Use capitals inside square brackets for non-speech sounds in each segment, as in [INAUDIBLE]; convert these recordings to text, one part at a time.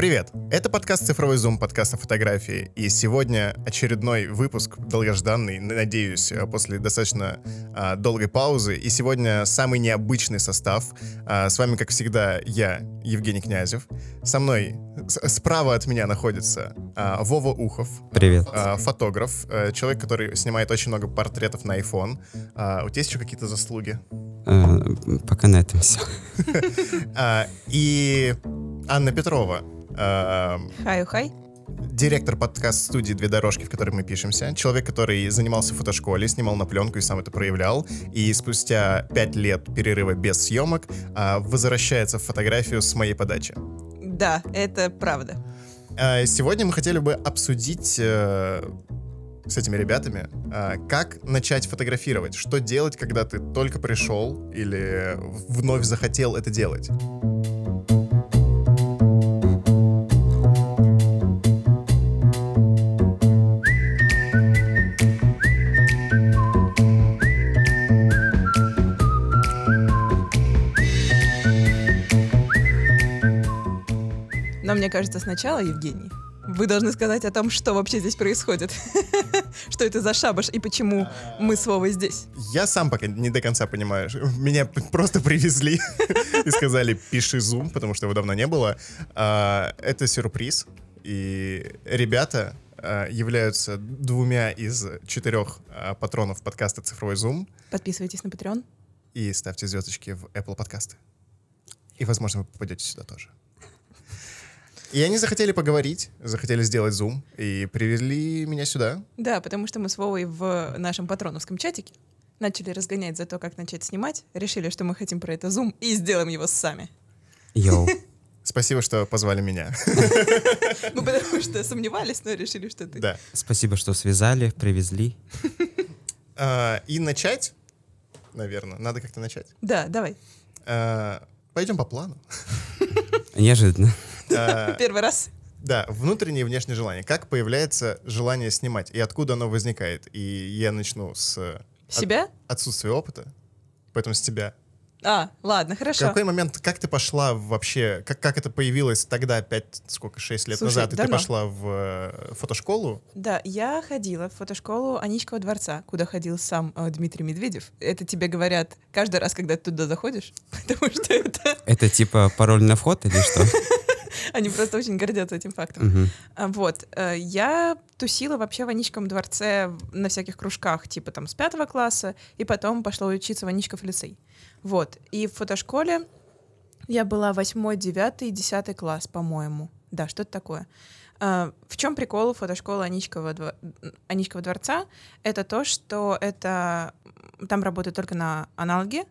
Привет! Это подкаст «Цифровой зум», подкаст о фотографии. И сегодня очередной выпуск, долгожданный, надеюсь, э, после достаточно а, долгой паузы. И сегодня самый необычный состав. А, с вами, как всегда, я, Евгений Князев. Со мной справа от меня находится а, Вова Ухов. Привет. А, фотограф, а, человек, который снимает очень много портретов на iPhone. А, у тебя есть еще какие-то заслуги? А, пока на этом все. [LAUGHS] А, и Анна Петрова, Хай-хай. Директор подкаст-студии «Две дорожки», в которой мы пишемся. Человек, который занимался в фотошколе, снимал на пленку и сам это проявлял. И спустя пять лет перерыва без съемок а, возвращается в фотографию с моей подачи. Да, это правда. А, сегодня мы хотели бы обсудить э, с этими ребятами, э, как начать фотографировать. Что делать, когда ты только пришел или вновь захотел это делать. Мне кажется, сначала, Евгений, вы должны сказать о том, что вообще здесь происходит. [LAUGHS] что это за шабаш и почему мы с Вовой здесь. Я сам пока не до конца понимаю. Меня просто привезли [LAUGHS] и сказали, пиши зум, потому что его давно не было. А, это сюрприз. И ребята а, являются двумя из четырех а, патронов подкаста «Цифровой зум». Подписывайтесь на Patreon. И ставьте звездочки в Apple подкасты. И, возможно, вы попадете сюда тоже. И они захотели поговорить, захотели сделать зум и привели меня сюда. Да, потому что мы с Вовой в нашем патроновском чатике начали разгонять за то, как начать снимать, решили, что мы хотим про это зум и сделаем его сами. Йоу. [LAUGHS] Спасибо, что позвали меня. [LAUGHS] Ну, потому что сомневались, но решили, что ты. Да. Спасибо, что связали, привезли. [LAUGHS] А, И начать, наверное, надо как-то начать. Да, давай. А, Пойдем по плану. Неожиданно. А, Первый раз. Да, внутреннее и внешнее желание. Как появляется желание снимать и откуда оно возникает? И я начну с э, от- Себя? отсутствия опыта, поэтому с тебя. А, ладно, В хорошо. какой момент, как ты пошла вообще, как, как это появилось тогда, пять, сколько, шесть лет Слушай, назад, и ты пошла в э, фотошколу? Да, я ходила в фотошколу Аничкова дворца, куда ходил сам э, Дмитрий Медведев. Это тебе говорят каждый раз, когда ты туда заходишь, [LAUGHS] потому что это... Это типа пароль на вход или что? [LAUGHS] [LAUGHS] Они просто очень гордятся этим фактом. А, Вот. э, Я тусила вообще в Аничковом дворце в- на всяких кружках, типа там с пятого класса, и потом пошла учиться в Аничков лицей. Вот. И в фотошколе я была восьмой, девятый, десятый класс, по-моему. Да, что-то такое. А, В чем прикол фотошколы Аничкова, дво- Аничкова дворца? Это то, что это там работают только на аналоге,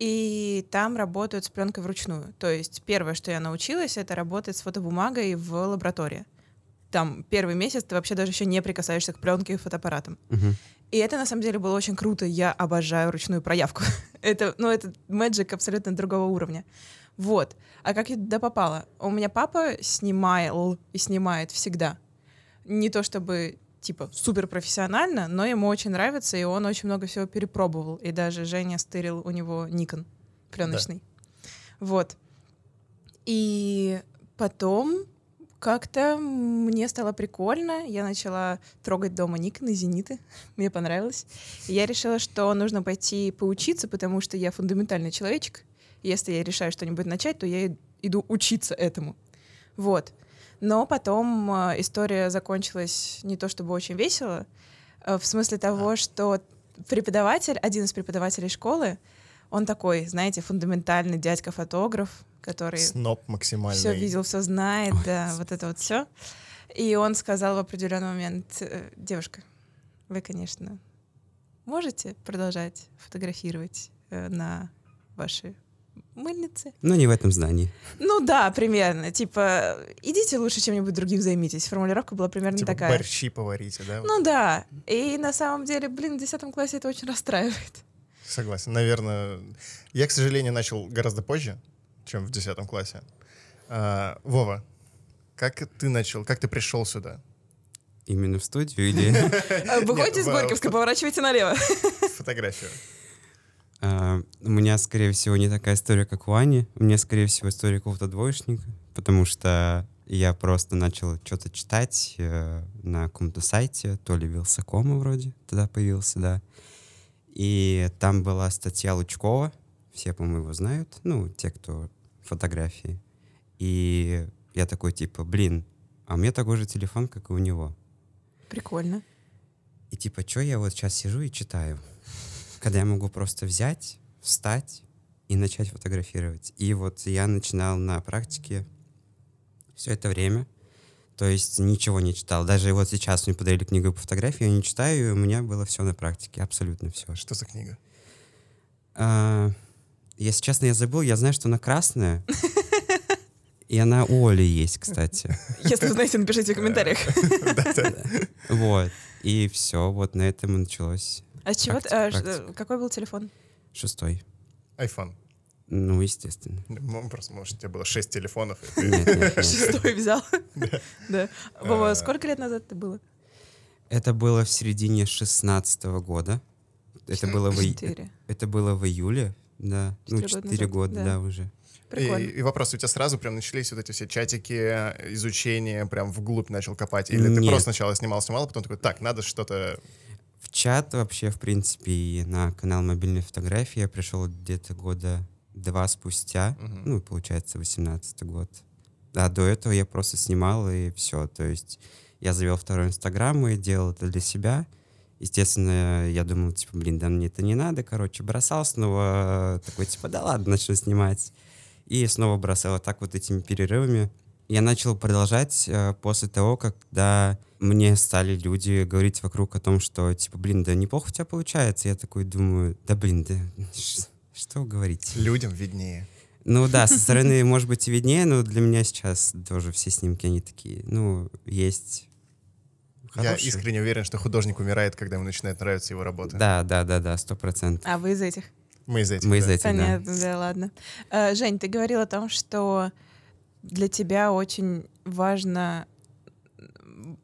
и там работают с пленкой вручную. То есть первое, что я научилась, это работать с фотобумагой в лаборатории. Там первый месяц ты вообще даже еще не прикасаешься к пленке и фотоаппаратам. Мгм. И это на самом деле было очень круто. Я обожаю ручную проявку. [LAUGHS] это, ну, это мэджик абсолютно другого уровня. Вот. А как я туда попала? У меня папа снимал и снимает всегда. Не то чтобы типа супер профессионально, но ему очень нравится, и он очень много всего перепробовал. И даже Женя стырил у него Никон пленочный. Вот. И потом как-то мне стало прикольно. Я начала трогать дома Никоны, Зениты. [LAUGHS] Мне понравилось. И я решила, что нужно пойти поучиться, потому что я фундаментальный человечек. Если я решаю что-нибудь начать, то я иду учиться этому. Вот. Но потом э, история закончилась не то чтобы очень весело, э, в смысле того, что преподаватель, один из преподавателей школы, он такой, знаете, фундаментальный дядька-фотограф, который Сноп максимальный. все видел, все знает, да, вот это вот все. И он сказал в определенный момент, «Э, девушка, вы, конечно, можете продолжать фотографировать на ваши мыльницы? Но не в этом здании. Ну да, примерно. Типа, идите лучше чем-нибудь другим займитесь. Формулировка была примерно Типа такая. борщи поварите, да? Ну да. И на самом деле, блин, в 10 классе это очень расстраивает. Согласен. Наверное, я, к сожалению, начал гораздо позже, чем в 10 классе. А, Вова, как ты начал, как ты пришел сюда? Именно в студию или... Выходите из Горьковска, поворачивайте налево. Фотографию. А, У меня, скорее всего, не такая история, как у Ани. У меня, скорее всего, история какого-то двоечника, потому что я просто начал что-то читать э, на каком-то сайте, то ли Вилсакома вроде тогда появился, да. И там была статья Лучкова, все, по-моему, его знают, ну, те, кто фотографии. И я такой, типа, блин, а у меня такой же телефон, как и у него. Прикольно. И типа, что я вот сейчас сижу и читаю? Когда я могу просто взять, встать и начать фотографировать. И вот я начинал на практике все это время. То есть ничего не читал. Даже вот сейчас мне подарили книгу по фотографии, я не читаю, и у меня было все на практике, абсолютно все. Что за книга? А, если честно, я забыл, я знаю, что она красная. И она у Оли есть, кстати. Если вы знаете, напишите в комментариях. [LAUGHS] Вот. И все, вот на этом и началось. А с чего... ты- Практика, а, ш- практика. Какой был телефон? Шестой. iPhone. Ну, естественно. Ну, Просто, может, у тебя было 6 телефонов. [LAUGHS] ты-. [LAUGHS] Шестой взял. [LAUGHS] Да. Вова, А. сколько лет назад это было? Это было в середине шестнадцатого года. Это было, в, это было в июле, да. Ну, Четыре года да. уже. Прикольно. И, и вопрос, у тебя сразу прям начались вот эти все чатики, изучение, прям вглубь начал копать? Или ты Нет. просто сначала снимал, снимал, а потом такой, так, надо что-то... В чат вообще, в принципе, и на канал мобильной фотографии я пришел где-то года два спустя. Мгм. Ну, получается, восемнадцатый год. А до этого я просто снимал и все. То есть я завел второй инстаграм и делал это для себя. Естественно, я думал, типа, блин, да мне это не надо. Короче, бросал снова, такой, типа, да ладно, начну снимать. И снова бросал вот так вот этими перерывами. Я начал продолжать э, после того, когда мне стали люди говорить вокруг о том, что, типа, блин, да неплохо у тебя получается. Я такой думаю, да блин, да [LAUGHS] что вы говорите? Людям виднее. Ну да, со стороны, [LAUGHS] может быть, и виднее, но для меня сейчас тоже все снимки, они такие, ну, есть Я хорошие. искренне уверен, что художник умирает, когда ему начинает нравиться его работа. Да, да, да, да, сто процентов. А вы из этих? Мы из этих. Мы из да. этих, да. Понятно, да, ладно. А, Жень, ты говорил о том, что для тебя очень важно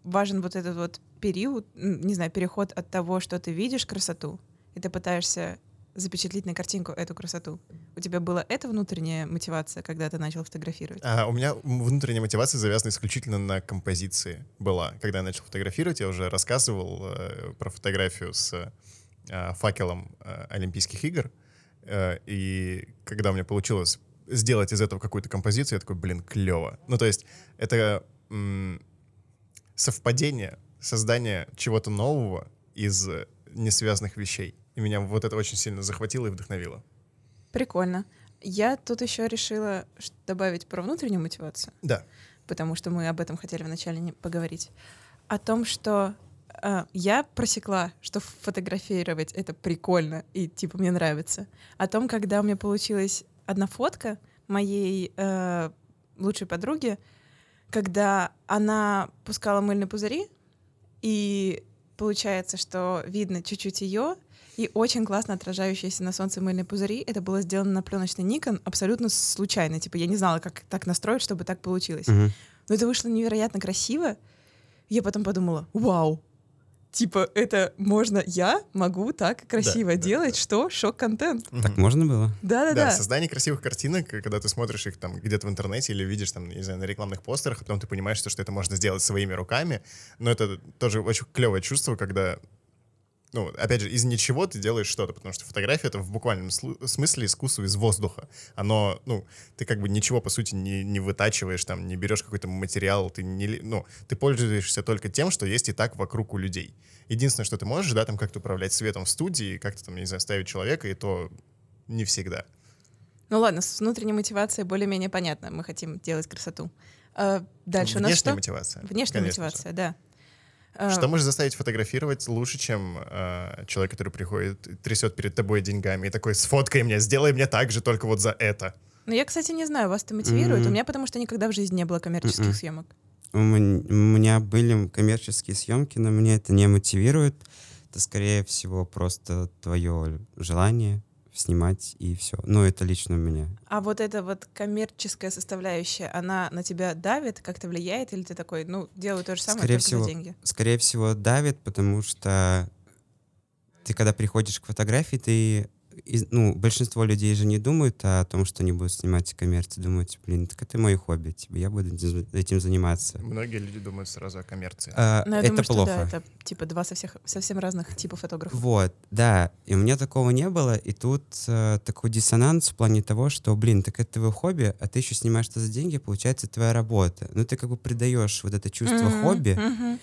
важен вот этот вот период, не знаю, переход от того, что ты видишь красоту, и ты пытаешься запечатлеть на картинку эту красоту. У тебя была эта внутренняя мотивация, когда ты начал фотографировать? А, у меня внутренняя мотивация завязана исключительно на композиции была. Когда я начал фотографировать, я уже рассказывал э, про фотографию с э, факелом э, Олимпийских игр. Э, и когда у меня получилось сделать из этого какую-то композицию, я такой, блин, клево. Ну, то есть это совпадение, создание чего-то нового из несвязанных вещей. И меня вот это очень сильно захватило и вдохновило. Прикольно. Я тут еще решила добавить про внутреннюю мотивацию. Да. потому что мы об этом хотели вначале не поговорить, о том, что э, я просекла, что фотографировать это прикольно и типа мне нравится. О том, когда у меня получилась одна фотка моей э, лучшей подруги, когда она пускала мыльные пузыри, и получается, что видно чуть-чуть ее, и очень классно отражающиеся на солнце мыльные пузыри. Это было сделано на пленочный Nikon абсолютно случайно. Типа я не знала, как так настроить, чтобы так получилось. Мгм. Но это вышло невероятно красиво. Я потом подумала, вау, типа это можно, я могу так красиво да, делать, да. что шок-контент. Так можно было? Да, Да-да-да. создание красивых картинок, когда ты смотришь их там где-то в интернете или видишь там, не знаю, на рекламных постерах, а потом ты понимаешь, что, что это можно сделать своими руками. Но это тоже очень клевое чувство, когда, ну, опять же, из ничего ты делаешь что-то, потому что фотография — это в буквальном смысле искусство из воздуха. Оно, ну, ты как бы ничего, по сути, не, не вытачиваешь, там, не берешь какой-то материал, ты не, ну, ты пользуешься только тем, что есть и так вокруг у людей. Единственное, что ты можешь, да, там как-то управлять светом в студии, как-то там, не знаю, ставить человека, и то не всегда. Ну ладно, с внутренней мотивацией более-менее понятно. Мы хотим делать красоту. А дальше у нас Внешняя что? мотивация. Внешняя конечно же. мотивация, да. А, Что может заставить фотографировать лучше, чем э, человек, который приходит, и трясет перед тобой деньгами и такой, сфоткай меня, сделай мне так же, только вот за это. Ну, я, кстати, не знаю, вас это мотивирует. Мгм. У меня потому что никогда в жизни не было коммерческих Мгм. съемок. У меня были коммерческие съемки, но меня это не мотивирует. Это, скорее всего, просто твое желание снимать и все. Ну, это лично у меня. А вот эта вот коммерческая составляющая, она на тебя давит, как-то влияет, или ты такой, ну, делаю то же самое, Скорее всего. за деньги? Скорее всего, давит, потому что ты, когда приходишь к фотографии, ты из- ну, большинство людей же не думают о том, что они будут снимать коммерцию. Думают, блин, так это мое хобби, типа, я буду этим- заниматься. Многие люди думают сразу о коммерции. А, Но я это думаю, что плохо. да, это типа два со всех, совсем разных типов фотографов. Вот, да. И у меня такого не было. И тут э, такой диссонанс в плане того, что, блин, так это твое хобби, а ты еще снимаешь это за деньги, получается, это твоя работа. Ну, ты как бы придаешь вот это чувство Мгм, хобби, мгм.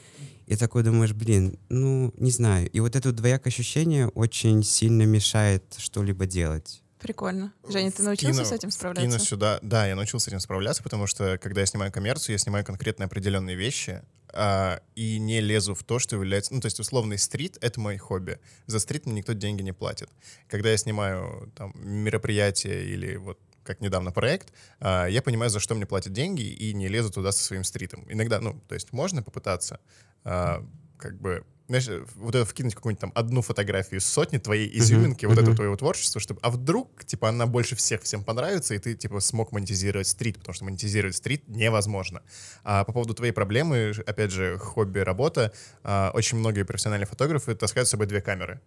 И такой думаешь, блин, ну, не знаю. И вот это двоякое ощущение очень сильно мешает что-либо делать. Прикольно. Женя, ты научился с этим справляться? сюда, да, я научился с этим справляться, потому что когда я снимаю коммерцию, я снимаю конкретно определенные вещи а, и не лезу в то, что является, ну то есть условный стрит — это мой хобби. За стрит мне никто деньги не платит. Когда я снимаю там мероприятие или вот как недавно проект, а, я понимаю, за что мне платят деньги, и не лезу туда со своим стритом. Иногда, ну, то есть можно попытаться, а, как бы, знаешь, вот это вкинуть какую-нибудь там одну фотографию из сотни твоей изюминки, вот это твоего творчества, чтобы, а вдруг, типа, она больше всех всем понравится, и ты, типа, смог монетизировать стрит, потому что монетизировать стрит невозможно. А по поводу твоей проблемы, опять же, хобби, работа, а, очень многие профессиональные фотографы таскают с собой две камеры.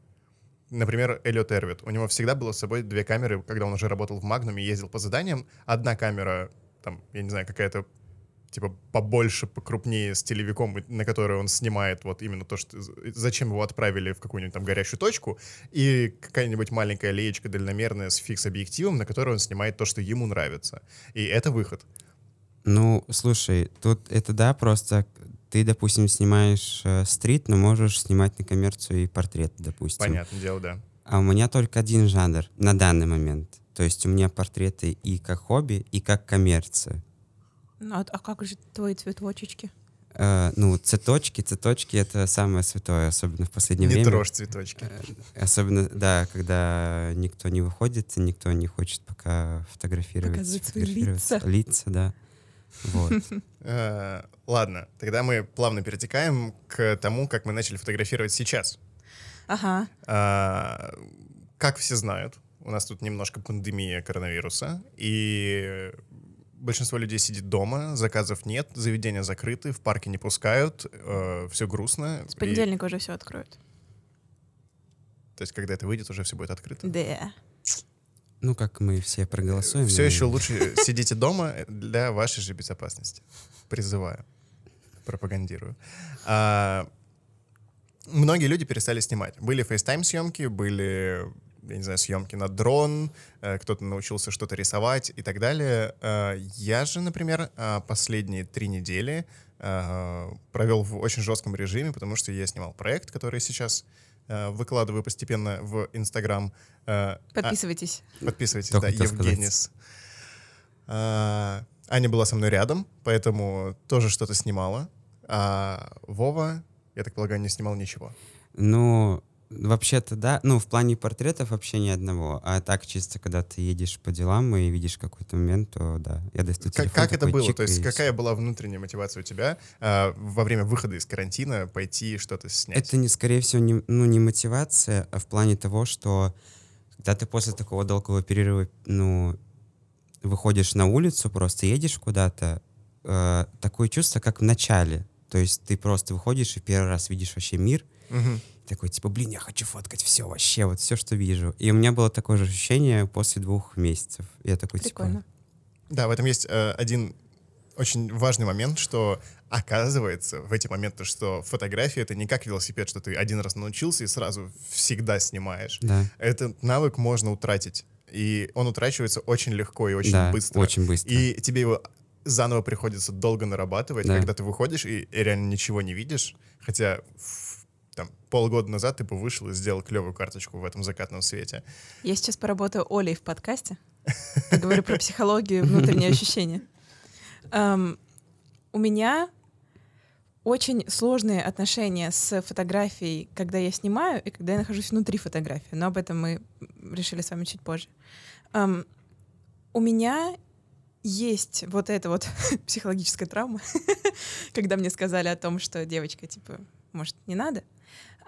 Например, Эллиот Эрвит. У него всегда было с собой две камеры, когда он уже работал в Магнуме и ездил по заданиям. Одна камера, там, я не знаю, какая-то типа побольше, покрупнее с телевиком, на который он снимает вот именно то, что зачем его отправили в какую-нибудь там горящую точку, и какая-нибудь маленькая леечка дальномерная с фикс-объективом, на которой он снимает то, что ему нравится. И это выход. Ну, слушай, тут это да, просто ты, допустим, снимаешь э, стрит, но можешь снимать на коммерцию и портрет, допустим. Понятное дело, да. А у меня только один жанр на данный момент. То есть у меня портреты и как хобби, и как коммерция. Ну, а, а как же твои цветочечки? Э, ну, цветочки, цветочки — это самое святое, особенно в последнее Не время. трожь цветочки. Особенно, да, когда никто не выходит, никто не хочет пока фотографировать. Показывать свои лица. Лица, да. Вот. [LAUGHS] Э, Ладно, тогда мы плавно перетекаем к тому, как мы начали фотографировать сейчас. Ага. А, Как все знают, у нас тут немножко пандемия коронавируса, и большинство людей сидит дома, заказов нет, заведения закрыты, в парке не пускают, все грустно. С И- понедельника уже все откроют. то есть, когда это выйдет, уже все будет открыто. Да. Ну, как мы все проголосуем. Все и- еще лучше сидите дома для вашей же безопасности. Призываю. Пропагандирую. А, Многие люди перестали снимать. Были фейстайм-съемки, были, я не знаю, съемки на дрон, э, кто-то научился что-то рисовать и так далее. Э, Я же, например, э, последние три недели провел в очень жестком режиме, потому что я снимал проект, который сейчас выкладываю постепенно в Инстаграм. А- Подписывайтесь. Подписывайтесь, Что да. Евгенис. А, Аня была со мной рядом, поэтому тоже что-то снимала. А Вова, я так полагаю, не снимал ничего. Ну, вообще-то да. Ну, в плане портретов вообще ни одного. А так чисто, когда ты едешь по делам и видишь какой-то момент, то да. Я достаю Как, телефон, как это такой было? чик, То есть и какая была внутренняя мотивация у тебя а, во время выхода из карантина пойти что-то снять? Это, не, скорее всего, не, ну, не мотивация, а в плане того, что когда ты после такого долгого перерыва, ну, выходишь на улицу, просто едешь куда-то, э, такое чувство, как в начале. То есть ты просто выходишь и первый раз видишь вообще мир, Мгм. Такой, типа, блин, я хочу фоткать все вообще, вот все, что вижу. И у меня было такое же ощущение после двух месяцев. Я такой, Прикольно. типа, Да, в этом есть э, один очень важный момент, что оказывается в эти моменты, что фотография — это не как велосипед, что ты один раз научился и сразу всегда снимаешь. да, Этот навык можно утратить. И он утрачивается очень легко и очень да, быстро. очень быстро. И тебе его заново приходится долго нарабатывать, Да. когда ты выходишь и реально ничего не видишь. Хотя там, полгода назад ты бы вышел и сделал клевую карточку в этом закатном свете. Я сейчас поработаю Олей в подкасте. Говорю про психологию внутренние ощущения. Эм, У меня очень сложные отношения с фотографией, когда я снимаю и когда я нахожусь внутри фотографии. Но об этом мы решили с вами чуть позже. Эм, У меня есть вот эта вот [LAUGHS] психологическая травма, [LAUGHS] когда мне сказали о том, что девочка, типа, может, не надо,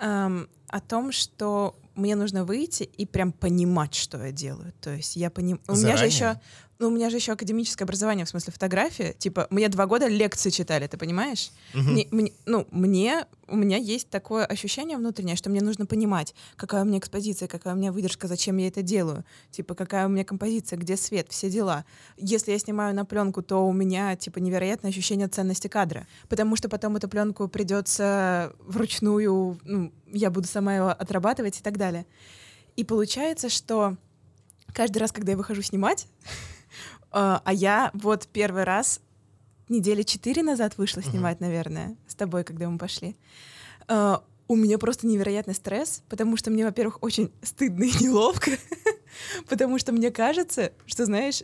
Эм, о том, что мне нужно выйти и прям понимать, что я делаю. То есть я понимаю... У меня же еще Ну, у меня же еще академическое образование, в смысле фотография. Типа, мне два года лекции читали, ты понимаешь? Мгм. Мне- мне- ну, мне, у меня есть такое ощущение внутреннее, что мне нужно понимать, какая у меня экспозиция, какая у меня выдержка, зачем я это делаю, типа, какая у меня композиция, где свет, все дела. Если я снимаю на пленку, то у меня, типа, невероятное ощущение ценности кадра, потому что потом эту пленку придется вручную, ну, я буду сама его отрабатывать и так далее. И получается, что каждый раз, когда я выхожу снимать, а а я вот первый раз недели четыре назад вышла снимать, наверное, с тобой, когда мы пошли. А, У меня просто невероятный стресс, потому что мне, во-первых, очень стыдно и неловко, [LAUGHS] потому что мне кажется, что, знаешь,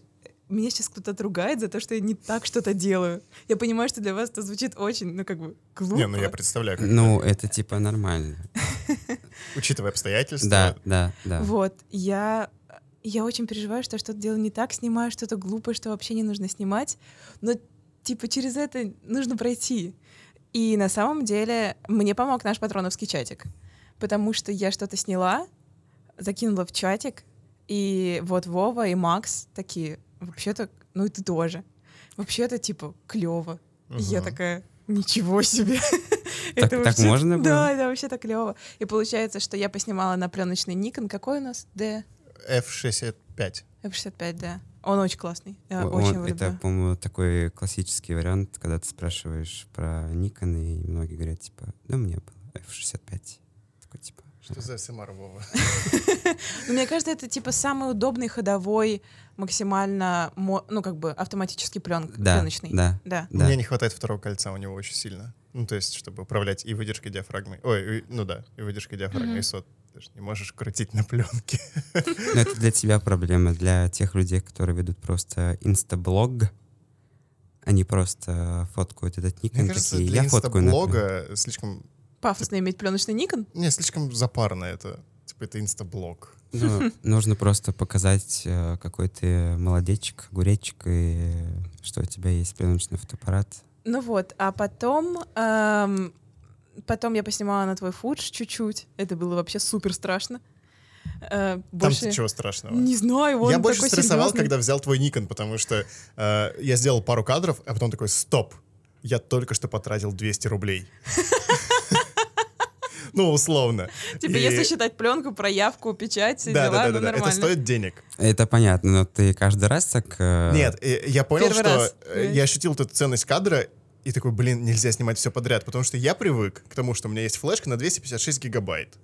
меня сейчас кто-то отругает за то, что я не так что-то делаю. Я понимаю, что для вас это звучит очень, ну, как бы, глупо. Не, ну я представляю, как Ну, это, это типа нормально. [LAUGHS] учитывая обстоятельства. Да, да, да. Вот, я, я очень переживаю, что я что-то делаю не так, снимаю что-то глупое, что вообще не нужно снимать, но типа через это нужно пройти. И на самом деле мне помог наш патроновский чатик, потому что я что-то сняла, закинула в чатик, и вот Вова и Макс такие, вообще-то, ну и ты тоже. Вообще-то, типа, клево. И я такая, ничего себе. [LAUGHS] Так- Это так вообще- можно было? Да, это вообще так клево. И получается, что я поснимала на пленочный Nikon. Какой у нас? D F65. F65, да. Он очень классный. Я Он- очень его это, люблю. по-моему, такой классический вариант, когда ты спрашиваешь про Nikon, и многие говорят, типа, да, мне было F65. Такой, типа, Что за СМР, Вова? [LAUGHS] Но мне кажется, это типа самый удобный ходовой, максимально, ну как бы автоматический плен, да, пленочный. да, Да. да. Мне не хватает второго кольца у него очень сильно. Ну, то есть, чтобы управлять и выдержкой диафрагмы. Ой, ну да, и выдержкой диафрагмы, и сот. Ты же не можешь крутить на пленке. Но это для тебя проблема. Для тех людей, которые ведут просто инстаблог, они просто фоткают этот Nikon Мне кажется, такие, для я фоткаю на плен». инстаблога слишком... Пафосно иметь пленочный Nikon. Не, слишком запарно это. Типа это инстаблог. Ну, нужно просто показать, э, какой ты молодечек, огуречек, и что у тебя есть пленочный фотоаппарат. Ну вот, а потом... эм, потом я поснимала на твой фудж чуть-чуть. Это было вообще супер страшно. Э, больше... Там чего страшного? Не знаю, он я больше такой стрессовал, серьезный. когда взял твой Никон, потому что э, я сделал пару кадров, а потом такой, стоп, я только что потратил 200 рублей. [LAUGHS] Ну, условно. Типа, И- если считать пленку, проявку, печать, все Да, дела, да, да, ну да. Это стоит денег. Это понятно, но ты каждый раз так... э, Нет, э, я понял, Первый что раз. э, я ощутил эту ценность кадра и такой, блин, нельзя снимать все подряд, потому что я привык к тому, что у меня есть флешка на 256 гигабайт.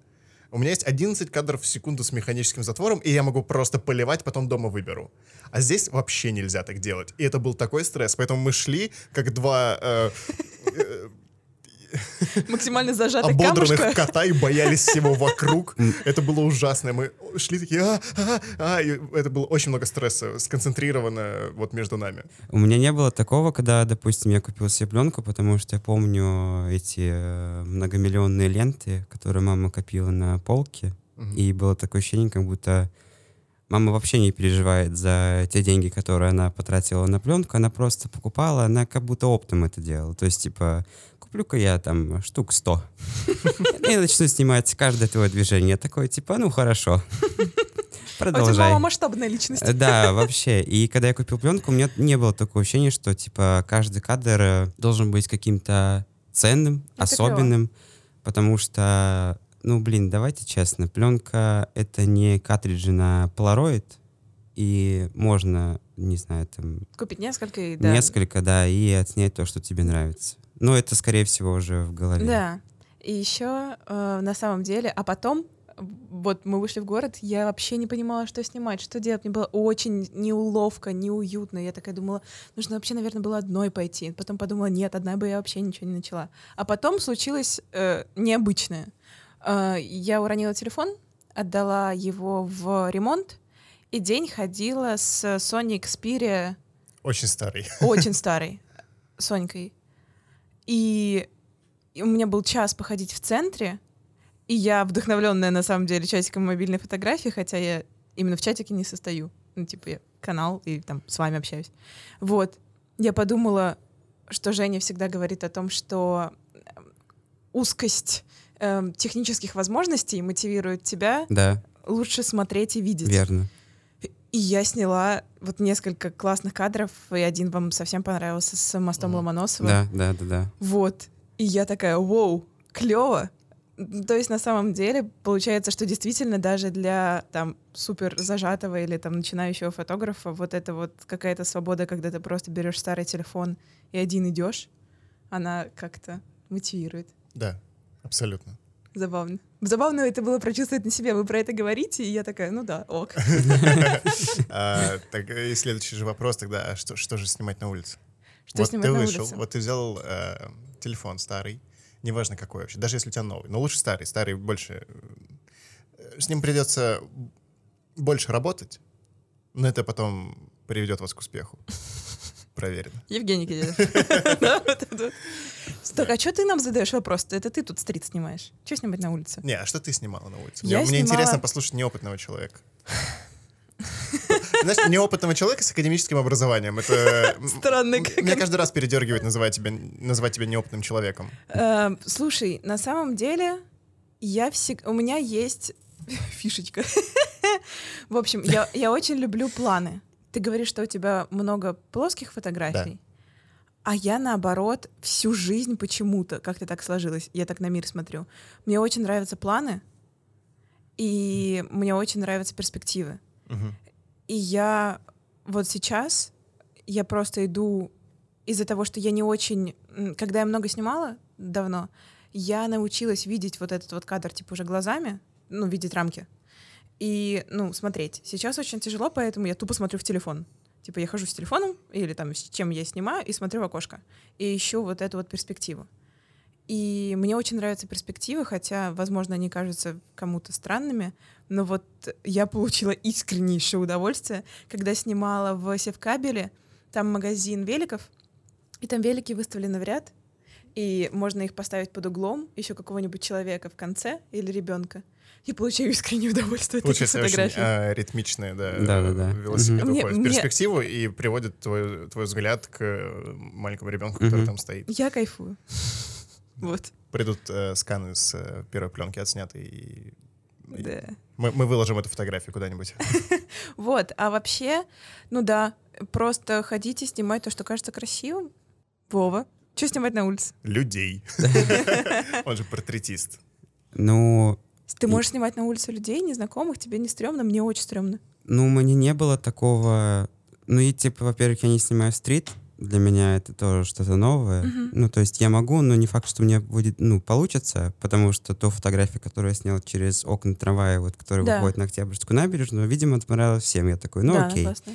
У меня есть 11 кадров в секунду с механическим затвором, и я могу просто поливать, потом дома выберу. А здесь вообще нельзя так делать. И это был такой стресс, поэтому мы шли, как два э, э, Максимально зажатый ободранных камушка. кота и боялись всего [LAUGHS] вокруг. Это было ужасно. Мы шли такие, а, а, а, и это было очень много стресса, сконцентрировано вот между нами. У меня не было такого, когда, допустим, я купил себе пленку, потому что я помню эти э, многомиллионные ленты, которые мама копила на полке, и было такое ощущение, как будто мама вообще не переживает за те деньги, которые она потратила на пленку, она просто покупала, она как будто оптом это делала. То есть, типа, куплю-ка я там штук 100. И [LAUGHS] начну снимать каждое твое движение. Я такой, типа, ну хорошо. [LAUGHS] А у тебя Продолжай. мама масштабная личность. Да, [LAUGHS] вообще. И когда я купил пленку, у меня не было такого ощущения, что типа каждый кадр э, должен быть каким-то ценным, Это особенным, потому что, ну блин, давайте честно, пленка это не картриджи на Polaroid, и можно, не знаю, там Купить несколько и да. несколько, да, и отснять то, что тебе нравится. Но это, скорее всего, уже в голове. Да. И еще э, на самом деле, а потом вот мы вышли в город, я вообще не понимала, что снимать, что делать. Мне было очень неуловко, неуютно. Я такая думала, нужно вообще, наверное, было одной пойти. Потом подумала, нет, одна бы я вообще ничего не начала. А потом случилось э, необычное. Э, я уронила телефон, отдала его в ремонт, и день ходила с Sony Xperia Очень старый. очень [LAUGHS] старый, Сонькой. И, и у меня был час походить в центре, и я вдохновленная на самом деле чатиком мобильной фотографии, хотя я именно в чатике не состою. Ну, типа, я канал и там с вами общаюсь. Вот. Я подумала, что Женя всегда говорит о том, что эм, узкость эм, технических возможностей мотивирует тебя Да, лучше смотреть и видеть. верно. И я сняла вот несколько классных кадров, и один вам совсем понравился с мостом. Ломоносова. Да, да, да, да. Вот. И я такая, вау, клево. То есть на самом деле получается, что действительно даже для там супер зажатого или там начинающего фотографа вот это вот какая-то свобода, когда ты просто берешь старый телефон и один идешь, она как-то мотивирует. Да, абсолютно. Забавно. Забавно это было прочувствовать на себе. Вы про это говорите, и я такая, ну да, ок. [LAUGHS] А, Так, и следующий же вопрос тогда, а что, что же снимать на улице? Что вот снимать ты на вышел, улице? вот ты взял э, телефон старый, неважно какой вообще, даже если у тебя новый, но лучше старый, старый больше... э, С ним придется больше работать, но это потом приведет вас к успеху. Проверено. Евгений [LAUGHS] [LAUGHS] вот. Так, а что ты нам задаешь вопрос? Это ты тут стрит снимаешь. Что снимать на улице? Не, а что ты снимала на улице? Мне, интересно послушать неопытного человека. Знаешь, неопытного человека с академическим образованием. Это Странно, как Меня каждый раз передергивает называть тебя, называть тебя неопытным человеком. Э, Слушай, на самом деле я всегда... У меня есть [LAUGHS] фишечка. В общем, я, я очень люблю планы. Ты говоришь, что у тебя много плоских фотографий, а я, наоборот, всю жизнь почему-то, как-то так сложилось, я так на мир смотрю. Мне очень нравятся планы, и мне очень нравятся перспективы. Мгм. И я вот сейчас, я просто иду из-за того, что я не очень... Когда я много снимала давно, я научилась видеть вот этот вот кадр, типа, уже глазами, ну, видеть рамки. И, ну, смотреть. Сейчас очень тяжело, поэтому я тупо смотрю в телефон. Типа, я хожу с телефоном, или там с чем я снимаю, и смотрю в окошко. И ищу вот эту вот перспективу. И мне очень нравятся перспективы, хотя, возможно, они кажутся кому-то странными, но вот я получила искреннейшее удовольствие, когда снимала в Севкабеле, там магазин великов, и там велики выставлены в ряд, и можно их поставить под углом, еще какого-нибудь человека в конце или ребенка. И получаю искреннее удовольствие от этих Получается очень фотографий. а, ритмичная, да, Да-да-да. велосипед Мгм. уходит в Мне- мне- перспективу и приводит твой, твой взгляд к э, маленькому ребенку, который Мгм. там стоит. Я кайфую. [LAUGHS] Вот, Придут э, сканы с э, первой пленки отсняты, и да. мы, мы выложим эту фотографию куда-нибудь. [LAUGHS] Вот, а вообще, ну да, просто ходите снимать то, что кажется красивым. Вова, что снимать на улице? Людей. [LAUGHS] Он же портретист. Ну, Ты можешь снимать на улице людей, незнакомых, тебе не стрёмно, мне очень стрёмно. ну, у меня не было такого... Ну и, типа, во-первых, я не снимаю стрит. Для меня это тоже что-то новое. Мгм. Ну, то есть я могу, но не факт, что мне будет, ну, получится, потому что ту фотографию, которую я снял через окна трамвая, вот, который Да. выходит на Октябрьскую набережную, видимо, понравилось всем. Я такой, ну, да, окей. классно.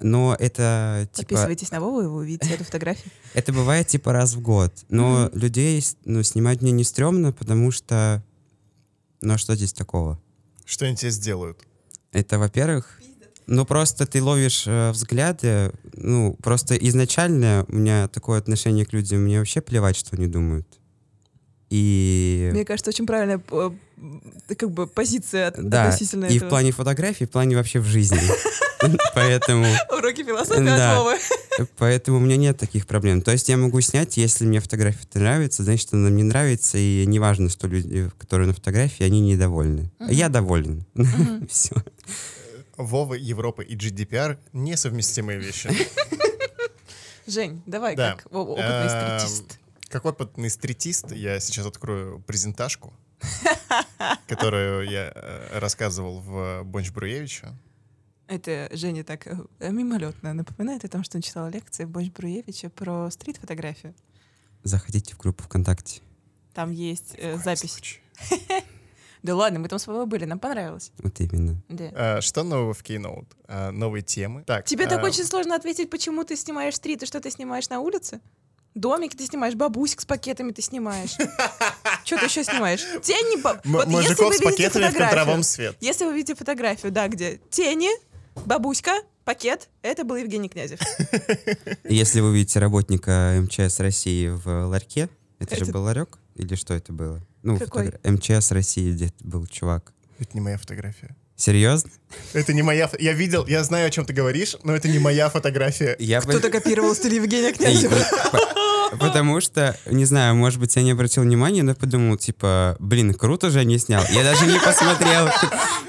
Но это, типа, Подписывайтесь на Вову, и вы увидите эту фотографию. [LAUGHS] это бывает, типа, раз в год. Но людей, ну, снимать мне не стрёмно, потому что... Ну, а что здесь такого? Что они тебе сделают? Это, во-первых, ну просто ты ловишь э, взгляды, ну просто изначально у меня такое отношение к людям, мне вообще плевать, что они думают. И Мне кажется, очень правильная э, как бы позиция от- да, относительно и в этого. плане фотографий, и в плане вообще в жизни. [LAUGHS] Поэтому, Уроки философии Да. от поэтому у меня нет таких проблем. То есть я могу снять, если мне фотография нравится, значит она мне нравится, и неважно, что люди, которые на фотографии, они недовольны. Я доволен. [LAUGHS] Все. Вова, Европа и GDPR — несовместимые вещи. Жень, давай, Да. как опытный Эм, стритист. Как опытный стритист, я сейчас открою презентажку, [LAUGHS] которую я э, рассказывал в Бонч Бруевича. Это Женя так э, мимолетно напоминает о том, что он читал лекции в Бонч Бруевича про стрит-фотографию. Заходите в группу ВКонтакте. Там есть э, запись. [LAUGHS] Да ладно, мы там с Вовой были, нам понравилось. Вот именно. Да. А, Что нового в Keynote? А, Новые темы. Так, Тебе так а, очень сложно ответить, почему ты снимаешь стрит и что ты снимаешь на улице? Домики ты снимаешь, бабусик с пакетами ты снимаешь. [LAUGHS] Что ты еще снимаешь? Тени, Мужиков вы с видите пакетами в фотографию, контровом свет. если вы видите фотографию, да, где тени, бабуська, пакет, это был Евгений Князев. [LAUGHS] Если вы видите работника МЧС России в ларьке, это, Это- же был ларек? Или что это было? Ну, Какой? фотогра- МЧС России, где был чувак. Это не моя фотография. Серьезно? Это не моя... Я видел, я знаю, о чем ты говоришь, но это не моя фотография. Я Кто-то копировал стиль Евгения Князева. [LAUGHS] Потому что, не знаю, может быть, я не обратил внимания, но подумал, типа, блин, круто же не снял. Я даже не посмотрел,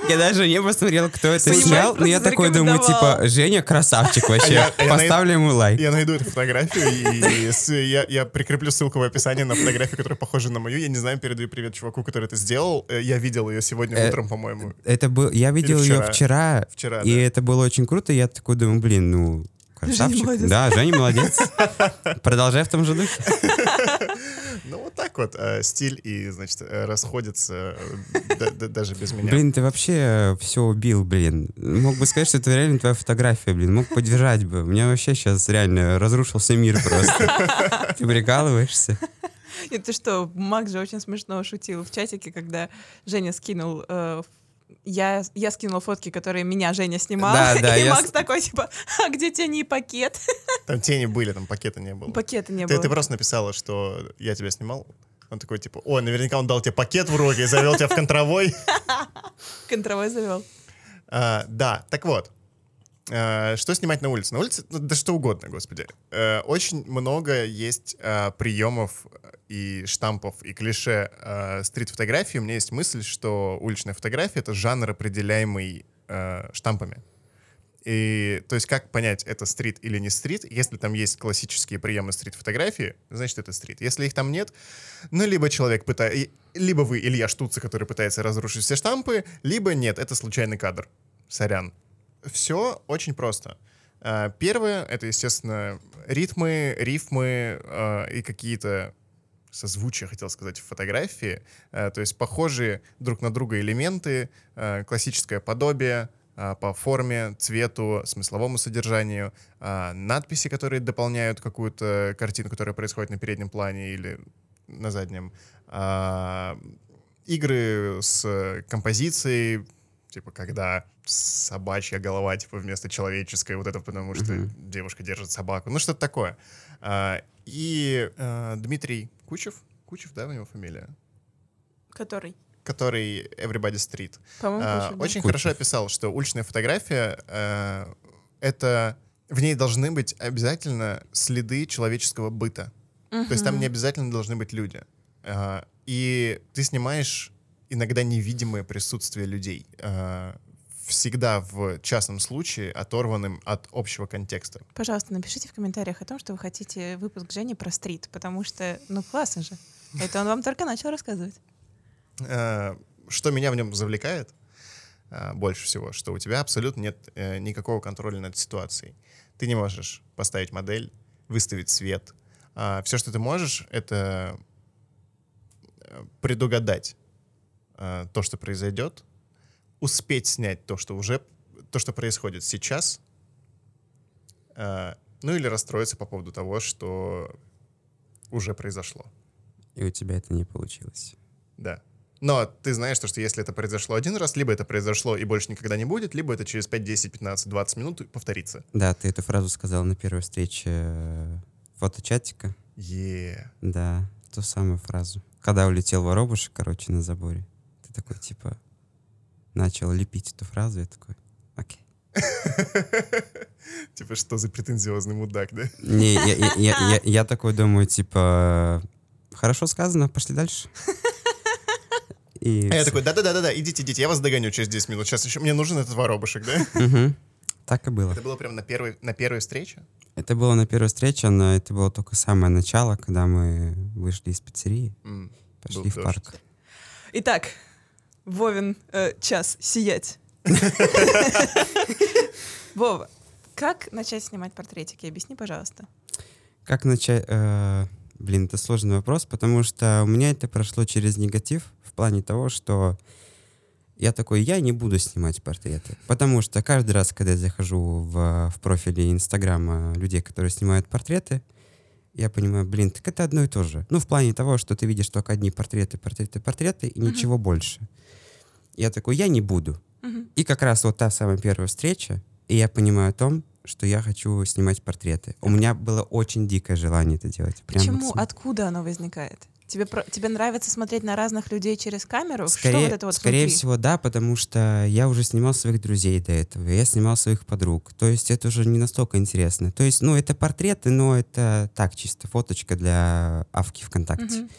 я даже не посмотрел, кто это Понимаешь, снял, но я такой думаю, типа, Женя красавчик вообще, Я- я поставлю ему лайк. Я найду эту фотографию, и, я, я прикреплю ссылку в описании на фотографию, которая похожа на мою. Я не знаю, передаю привет чуваку, который это сделал. Э, Я видел ее сегодня Э, утром, по-моему. Это был, я видел ее вчера. вчера, Вчера, и да. это было очень круто. Я такой думаю, блин, ну, красавчик. молодец. Да, Женя молодец. [LAUGHS] Продолжай в том же духе. Ну, вот так вот. э, Стиль и, значит, э, расходятся э, да- да- даже без меня. Блин, ты вообще все убил, блин. Мог бы сказать, что это реально твоя фотография, блин. Мог поддержать бы. У меня вообще сейчас реально разрушился мир просто. Ты прикалываешься? И ты что, Макс же очень смешно шутил в чатике, когда Женя скинул... э, я, я скинула фотки, которые меня Женя снимала. Да, да, [LAUGHS] и я Макс такой, типа, а где тени и пакет? [LAUGHS] Там тени были, там пакета не было. Пакета не Ты, было. ты просто написала, что я тебя снимал. Он такой, типа, ой, наверняка он дал тебе пакет в руки и завел тебя в контровой. [LAUGHS] Контровой завел. А, да, так вот. А, что снимать на улице? На улице, ну, да что угодно, господи. Э, очень много есть а, приемов и штампов, и клише стрит-фотографии. У меня есть мысль, что уличная фотография — это жанр, определяемый штампами. И, то есть, как понять, это стрит или не стрит? Если там есть классические приемы стрит-фотографии, значит, это стрит. Если их там нет, ну, либо человек пытается... Либо вы Илья Штуца, который пытается разрушить все штампы, либо нет, это случайный кадр. Сорян. Все очень просто. А, Первое — это, естественно, ритмы, рифмы а, и какие-то созвучия, хотел сказать, фотографии. А, То есть похожие друг на друга элементы, а, классическое подобие а, по форме, цвету, смысловому содержанию, а, надписи, которые дополняют какую-то картину, которая происходит на переднем плане или на заднем, игры с композицией, типа когда собачья голова типа вместо человеческой, вот это потому что Мгм. девушка держит собаку, ну что-то такое. А, И а, Дмитрий Кучев, Кучев, да, у него фамилия? Который? который Everybody Street, По-моему, а, Кучер, да. очень Кучер. хорошо описал, что уличная фотография а, это в ней должны быть обязательно следы человеческого быта. То есть там не обязательно должны быть люди. А, И ты снимаешь иногда невидимое присутствие людей. а, Всегда в частном случае оторванным от общего контекста. Пожалуйста, напишите в комментариях о том, что вы хотите выпуск Жени про стрит, потому что, ну, классно же. Это он вам только начал рассказывать. Э, Что меня в нем завлекает э, больше всего, что у тебя абсолютно нет э, никакого контроля над ситуацией. Ты не можешь поставить модель, выставить свет. Все, что ты можешь, это э, предугадать э, то, что произойдет, успеть снять то, что уже, то, что происходит сейчас, э, ну или расстроиться по поводу того, что уже произошло. И у тебя это не получилось. Да. Но ты знаешь, то, что если это произошло один раз, либо это произошло и больше никогда не будет, либо это через 5, 10, 15, 20 минут повторится. Да, ты эту фразу сказал на первой встрече э, фоточатика. Е. Да, ту самую фразу. Когда улетел воробушек, короче, на заборе, такой, типа, начал лепить эту фразу, я такой, окей. [LAUGHS] Типа, что за претензиозный мудак, да? Не, я, я, я, я- я [LAUGHS] такой думаю, типа, хорошо сказано, пошли дальше. И А я такой, да-да-да-да, идите, идите, я вас догоню через 10 минут. Сейчас еще мне нужен этот воробушек, да? [LAUGHS] Так и было. Это было прям на первой, на первой встрече? Это было на первой встрече, но это было только самое начало, когда мы вышли из пиццерии, пошли в парк. Итак, Вовин э, час сиять. Вова, как начать снимать портретики? Объясни, пожалуйста. Как начать? э, блин, это сложный вопрос, потому что у меня это прошло через негатив в плане того, что я такой, я не буду снимать портреты. Потому что каждый раз, когда я захожу в, в профили Инстаграма людей, которые снимают портреты, я понимаю, блин, так это одно и то же. Ну, в плане того, что ты видишь только одни портреты, портреты, портреты, и ничего больше. Я такой, я не буду. И как раз вот та самая первая встреча, и я понимаю о том, что я хочу снимать портреты. У меня было очень дикое желание это делать. Почему? Откуда оно возникает? Тебе, тебе нравится смотреть на разных людей через камеру? что Скорее, вот это вот скорее внутри? всего, да, потому что я уже снимал своих друзей до этого, я снимал своих подруг. То есть это уже не настолько интересно. То есть, ну, это портреты, но это так, чисто фоточка для авки ВКонтакте. Мгм.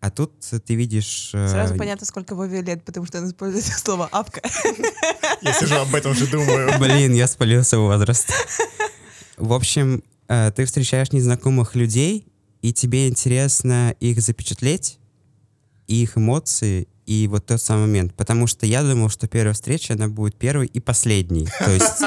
А тут ты видишь... э, Сразу понятно, сколько Вове лет, потому что он использует [LAUGHS] слово «апка». [LAUGHS] Я сижу об этом же думаю. Блин, я спалил свой возраст. [LAUGHS] В общем, э, ты встречаешь незнакомых людей, и тебе интересно их запечатлеть, и их эмоции, и вот тот самый момент. Потому что я думал, что первая встреча, она будет первой и последней. То есть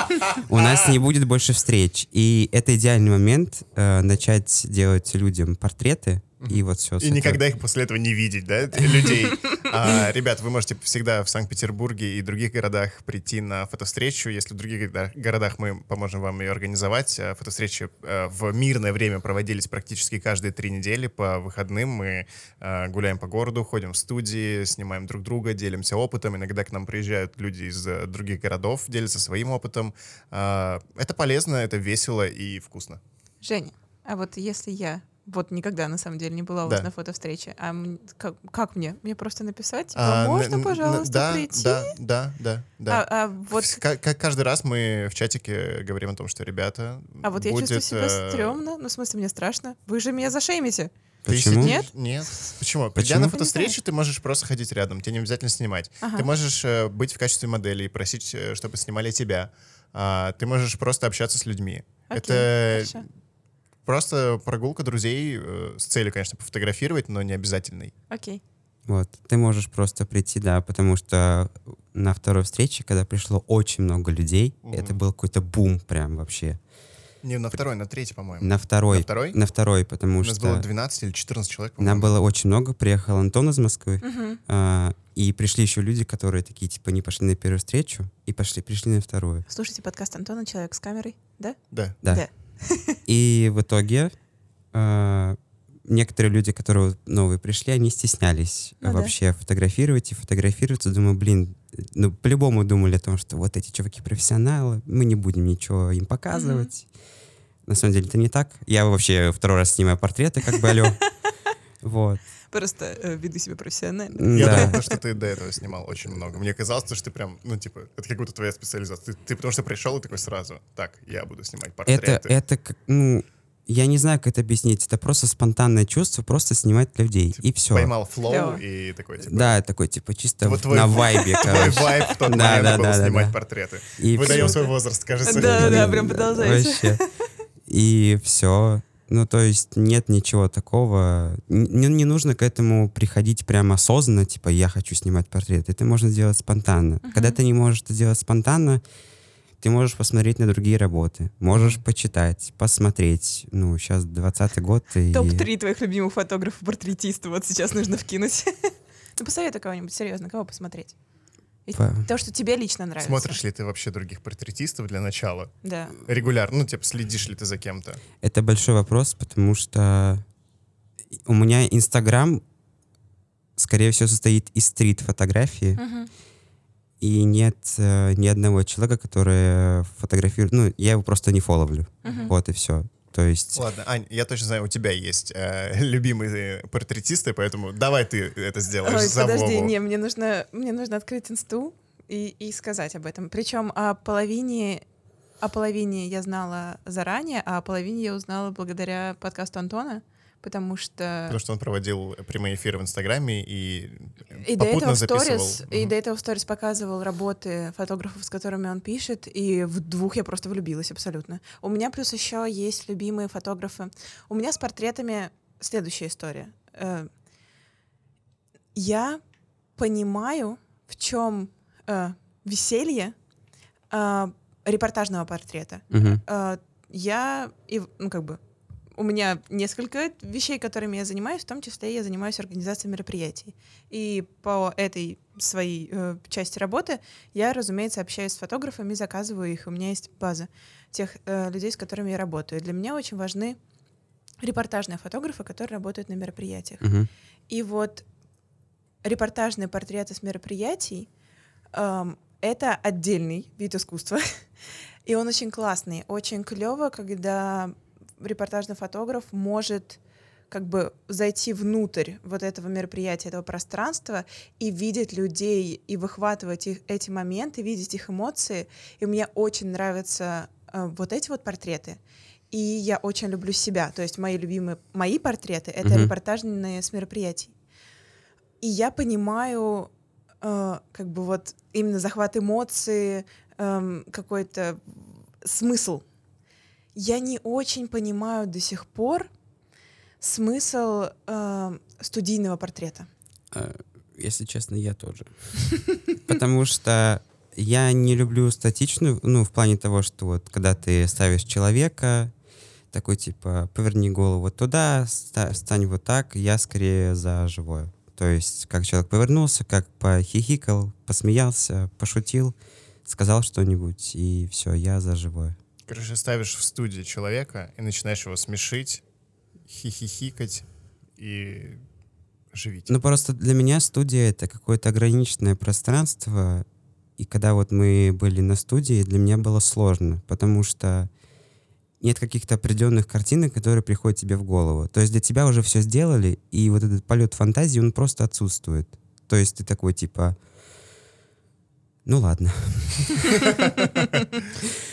у нас не будет больше встреч. И это идеальный момент э, начать делать людям портреты, и вот все. И никогда их после этого не видеть, да, [LAUGHS] людей. А, ребят, вы можете всегда в Санкт-Петербурге и других городах прийти на фотовстречу. Если в других городах мы поможем вам ее организовать. А, Фотовстречи э, в мирное время проводились практически каждые три недели. По выходным мы э, гуляем по городу, ходим в студии, снимаем друг друга, делимся опытом. Иногда к нам приезжают люди из э, других городов, делятся своим опытом. А, Это полезно, это весело и вкусно. Женя, а вот если я вот никогда на самом деле не была у вас Да. на фотовстрече, а как, как мне? Мне просто написать, типа, А, можно, пожалуйста, да, прийти? Да, да, да, да. А, а вот, Вс- ка- ка- каждый раз мы в чатике говорим о том, что ребята. а вот я будет, чувствую себя э, стрёмно. Ну, в смысле, мне страшно. Вы же меня зашеймите. Почему? Нет? Нет. Почему? Придя Почему? на фотовстречу, ты можешь просто ходить рядом, тебе не обязательно снимать. Ага. Ты можешь э, быть в качестве модели и просить, э, чтобы снимали тебя. А, ты можешь просто общаться с людьми. Окей, Это хорошо. Просто прогулка друзей э, с целью, конечно, пофотографировать, но не обязательной. Окей. Вот, ты можешь просто прийти, да, потому что на второй встрече, когда пришло очень много людей, Мгм. это был какой-то бум прям вообще. Не на второй, на третий, по-моему. На второй. На второй? На второй, потому У нас что было 12 или 14 человек, нам по-моему. было очень много. Приехал Антон из Москвы, Мгм. а, и пришли еще люди, которые такие, типа, не пошли на первую встречу, и пошли, пришли на вторую. Слушайте подкаст Антона «Человек с камерой», да? Да. Да. Да. И в итоге а, некоторые люди, которые новые пришли, они стеснялись Ну да. вообще фотографировать и фотографироваться. Думаю, блин, ну, по-любому думали о том, что вот эти чуваки профессионалы, мы не будем ничего им показывать. На самом деле это не так. Я вообще второй раз снимаю портреты, как бы алло. [LAUGHS] Вот. Просто э, веду себя профессионально. Я Да. думал, что ты до этого снимал очень много. Мне казалось, что ты прям, ну, типа, это как будто твоя специализация. Ты, ты потому что пришел и такой сразу, так, я буду снимать портреты. Это, это, как, ну, я не знаю, как это объяснить. Это просто спонтанное чувство, просто снимать людей. И все. Поймал флоу Клево. и такой, типа, Да, такой, типа, чисто Вот в- твой- на [LAUGHS] вайбе, твой короче. вайб в тот Да, момент да, был да, да, снимать да. портреты. И Выдаем всё. свой возраст, кажется. Да, да, прям продолжайте. Вообще. И все. Ну, то есть нет ничего такого. Не, не нужно к этому приходить прямо осознанно, типа, я хочу снимать портрет. Это можно сделать спонтанно. Когда ты не можешь это делать спонтанно, ты можешь посмотреть на другие работы, можешь почитать, посмотреть. Ну, сейчас 20 год, и... Топ-3 твоих любимых фотографов-портретистов вот сейчас нужно вкинуть. [LAUGHS] Ну, посоветуй кого-нибудь, серьезно, кого посмотреть. И По- То, что тебе лично нравится. Смотришь ли ты вообще других портретистов для начала? Да. Регулярно, ну, типа, следишь ли ты за кем-то? Это большой вопрос, потому что у меня Инстаграм, скорее всего, состоит из стрит-фотографии, Мгм. и нет э, ни одного человека, который фотографирует... Ну, я его просто не фоловлю. Мгм. Вот и все. То есть... Ладно, Ань, я точно знаю, у тебя есть э, [LAUGHS] любимые портретисты, поэтому давай ты это сделаешь Ой, за подожди, Вову. не, мне нужно, мне нужно открыть инсту и, и сказать об этом. Причем о половине, о половине я знала заранее, а о половине я узнала благодаря подкасту Антона, потому что... Потому что он проводил прямые эфиры в Инстаграме и, И до попутно этого в записывал. сторис, и Мгм. до этого в сторис показывал работы фотографов, с которыми он пишет, и в двух я просто влюбилась абсолютно. У меня плюс еще есть любимые фотографы. У меня с портретами следующая история. Э, Я понимаю, в чем веселье э, репортажного портрета. Э, я, и, ну, как бы, у меня несколько вещей, которыми я занимаюсь, в том числе я занимаюсь организацией мероприятий. И по этой своей э, части работы я, разумеется, общаюсь с фотографами, заказываю их. У меня есть база тех э, людей, с которыми я работаю. Для меня очень важны репортажные фотографы, которые работают на мероприятиях. Мгм. И вот репортажные портреты с мероприятий эм, это отдельный вид искусства. [LAUGHS] И он очень классный. Очень клево, когда репортажный фотограф может как бы зайти внутрь вот этого мероприятия, этого пространства и видеть людей, и выхватывать их, эти моменты, видеть их эмоции. И мне очень нравятся э, вот эти вот портреты. И я очень люблю себя. То есть мои любимые, мои портреты — это Мгм. репортажные с мероприятий. И я понимаю э, как бы вот именно захват эмоций, эм, какой-то смысл. Я не очень понимаю до сих пор смысл э, студийного портрета. Э, Если честно, я тоже. [LAUGHS] Потому что я не люблю статичную, ну, в плане того, что вот когда ты ставишь человека, такой типа, поверни голову туда, ста- стань вот так, я скорее за живое. То есть, как человек повернулся, как похихикал, посмеялся, пошутил, сказал что-нибудь, и все, я за живое. Короче, ставишь в студии человека и начинаешь его смешить, хихихикать и живить. Ну, просто для меня студия — это какое-то ограниченное пространство, и когда вот мы были на студии, для меня было сложно, потому что нет каких-то определенных картинок, которые приходят тебе в голову. То есть для тебя уже все сделали, и вот этот полет фантазии, он просто отсутствует. То есть ты такой, типа, ну ладно. [LAUGHS]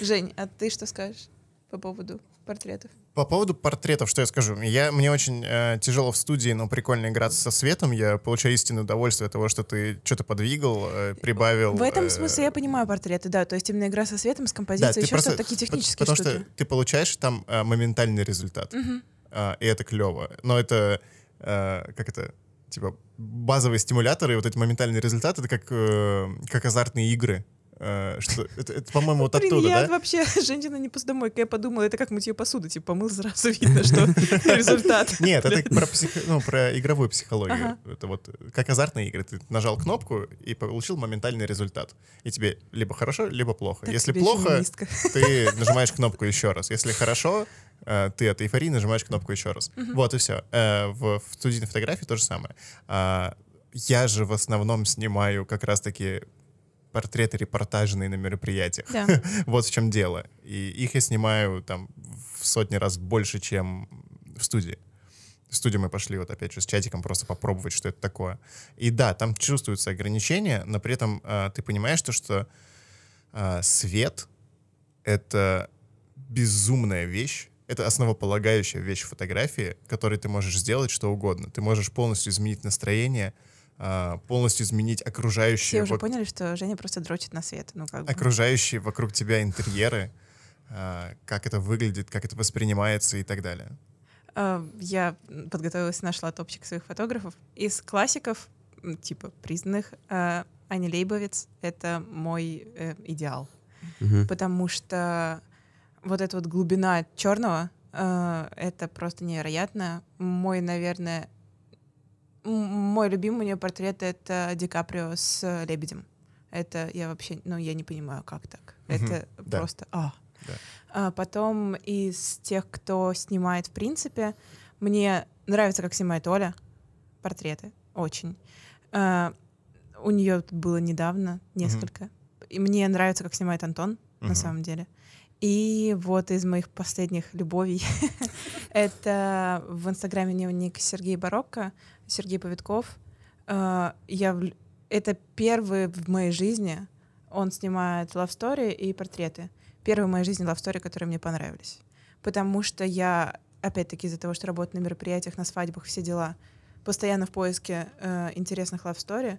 Жень, а ты что скажешь по поводу портретов? По поводу портретов, что я скажу? Я, мне очень э, тяжело в студии, но прикольно играться со светом. Я получаю истинное удовольствие от того, что ты что-то подвигал, э, прибавил. В этом э, смысле я понимаю портреты, да, то есть именно игра со светом, с композицией, ты еще что-то такие технические Потому штуки. что ты получаешь там э, моментальный результат. Мгм. А, и это клево. Но это, э, как это, типа, базовые стимуляторы, и вот эти моментальные результаты, это как, э, как азартные игры. Э, что, [LAUGHS] это, это, по-моему, вот Блин, оттуда, я да? вообще [LAUGHS] женщина не посудомойка. Я подумала, это как мыть ее посуду. Типа, помыл, [LAUGHS] сразу видно, что результат. Нет, это про, псих- ну, про игровую психологию. Ага. Это вот как азартные игры. Ты нажал кнопку и получил моментальный результат. И тебе либо хорошо, либо плохо. Так Если плохо, феминистка. ты нажимаешь кнопку еще раз. Если хорошо, э, ты от эйфории нажимаешь кнопку еще раз. Вот и все. В, в студийной фотографии то же самое. А, Я же в основном снимаю как раз-таки портреты репортажные на мероприятиях. Да. [LAUGHS] Вот в чем дело. И их я снимаю там в сотни раз больше, чем в студии. В студию мы пошли вот опять же с чатиком просто попробовать, что это такое. И да, там чувствуются ограничения, но при этом а, ты понимаешь то, что а, свет — это безумная вещь, это основополагающая вещь фотографии, которой ты можешь сделать что угодно. Ты можешь полностью изменить настроение, а, полностью изменить окружающие, Все уже вок- поняли, что Женя просто дрочит на свет. Ну, как бы. окружающие вокруг тебя интерьеры, а, как это выглядит, как это воспринимается и так далее. А, Я подготовилась, нашла топчик своих фотографов. Из классиков, типа признанных, а, Аня Лейбовец — это мой э, идеал. Мгм. Потому что вот эта вот глубина черного это просто невероятно. Мой, наверное, мой любимый у нее портрет — это Ди Каприо с лебедем. Это я вообще, ну, я не понимаю, как так. Мгм. Это Да. просто... А. Да. А потом из тех, кто снимает, в принципе, мне нравится, как снимает Оля портреты. Очень. А, у нее было недавно несколько. И мне нравится, как снимает Антон, на Мгм. самом деле. И вот из моих последних любовей [LAUGHS] это в инстаграме дневник Сергей Барокко, Сергей Повитков. А, Я это первый в моей жизни. Он снимает story и портреты. Первые в моей жизни story, которые мне понравились. Потому что я, опять-таки, из-за того, что работаю на мероприятиях, на свадьбах, все дела, постоянно в поиске э, интересных love story. И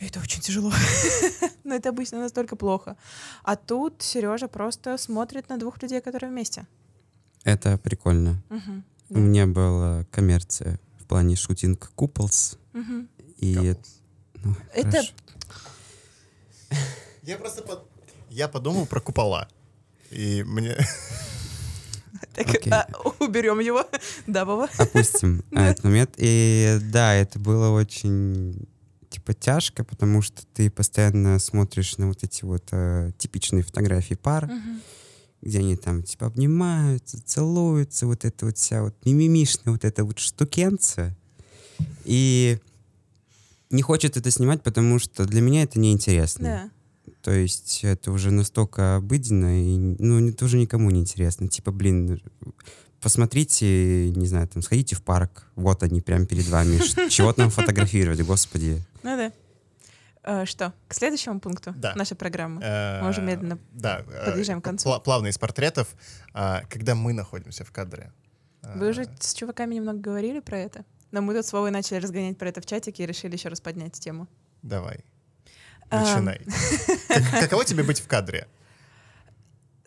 Это очень тяжело. [LAUGHS] Но это обычно настолько плохо. А тут Сережа просто смотрит на двух людей, которые вместе. Это прикольно. У Да. меня была коммерция в плане шутинг Куполс. И Couples. ну, Это хорошо. Я просто под- я подумал про купола. И мне... [LAUGHS] Так, Окей. а, уберем его. [LAUGHS] Да, Вова? опустим а, этот момент. И да, это было очень типа тяжко, потому что ты постоянно смотришь на вот эти вот э, типичные фотографии пар, Мгм. где они там типа обнимаются, целуются, вот это вот вся вот мимимишная вот эта вот штукенция. И не хочет это снимать, потому что для меня это неинтересно. Да. То есть это уже настолько обыденно, и, ну, это уже никому не интересно. Типа, блин, посмотрите, не знаю, там, сходите в парк, вот они прямо перед вами. Чего там фотографировать, господи. Ну да. Э, Что, к следующему пункту Да. нашей программы? Э, Мы уже медленно да, э, подъезжаем к концу. пла- Плавно из портретов, а, когда мы находимся в кадре. Вы А, уже с чуваками немного говорили про это? Но мы тут с Вовой начали разгонять про это в чатике и решили еще раз поднять тему. Давай, А, начинай. Как- Каково тебе быть в кадре?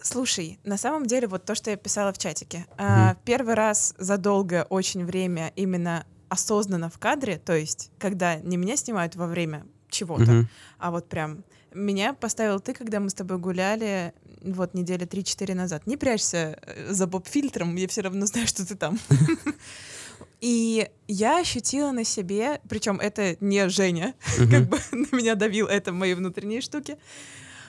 Слушай, на самом деле вот то, что я писала в чатике. а, Первый раз за долгое очень время именно осознанно в кадре, то есть когда не меня снимают во время чего-то, Мгм. а вот прям меня поставил ты, когда мы с тобой гуляли вот недели 3-4 назад. Не прячься э, за боб-фильтром, я все равно знаю, что ты там. [LAUGHS] И я ощутила на себе, причем это не Женя, [LAUGHS] как бы на меня давил, это мои внутренние штуки,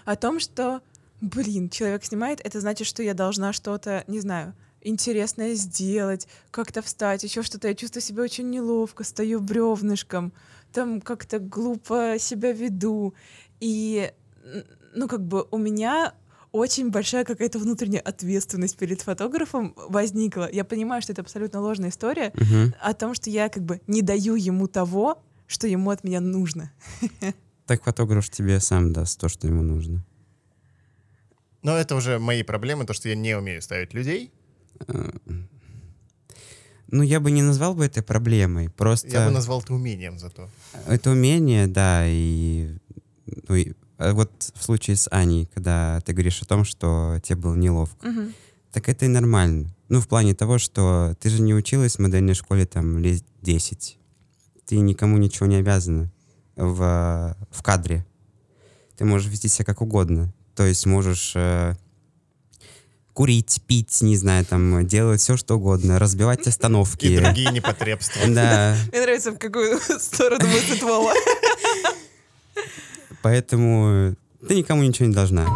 о том, что, блин, человек снимает, это значит, что я должна что-то, не знаю, интересное сделать, как-то встать, еще что-то. Я чувствую себя очень неловко, стою бревнышком, там как-то глупо себя веду. И, ну, как бы у меня очень большая какая-то внутренняя ответственность перед фотографом возникла. Я понимаю, что это абсолютно ложная история Мгм. о том, что я как бы не даю ему того, что ему от меня нужно. [LAUGHS] Так фотограф тебе сам даст то, что ему нужно. Но это уже мои проблемы, то, что я не умею ставить людей. Ну, я бы не назвал бы это проблемой. Просто Я бы назвал это умением зато. это умение, да, и, ну, и, а вот в случае с Аней, когда ты говоришь о том, что тебе было неловко, Мгм. так это и нормально. Ну, в плане того, что ты же не училась в модельной школе там лет 10. Ты никому ничего не обязана в, в кадре. Ты можешь вести себя как угодно. То есть можешь э, курить, пить, не знаю, там, делать все, что угодно, разбивать остановки. И другие непотребства. Да, Мне нравится, в какую сторону мыслит Вова. поэтому ты никому ничего не должна.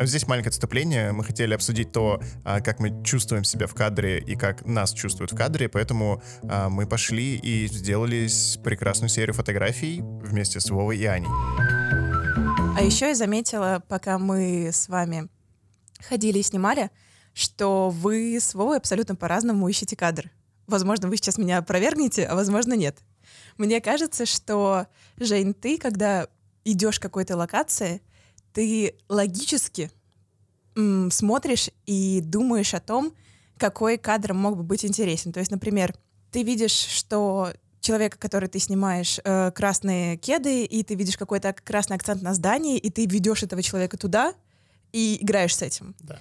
Здесь маленькое отступление. Мы хотели обсудить то, а, как мы чувствуем себя в кадре и как нас чувствуют в кадре, поэтому а, мы пошли и сделали прекрасную серию фотографий вместе с Вовой и Аней. А еще я заметила, пока мы с вами ходили и снимали, что вы с Вовой абсолютно по-разному ищете кадр. Возможно, вы сейчас меня опровергнете, а возможно, нет. Мне кажется, что, Жень, ты, когда идешь к какой-то локации, ты логически м, смотришь и думаешь о том, какой кадр мог бы быть интересен. То есть, например, ты видишь, что человека, который ты снимаешь, э, красные кеды, и ты видишь какой-то красный акцент на здании, и ты ведешь этого человека туда и играешь с этим. Да.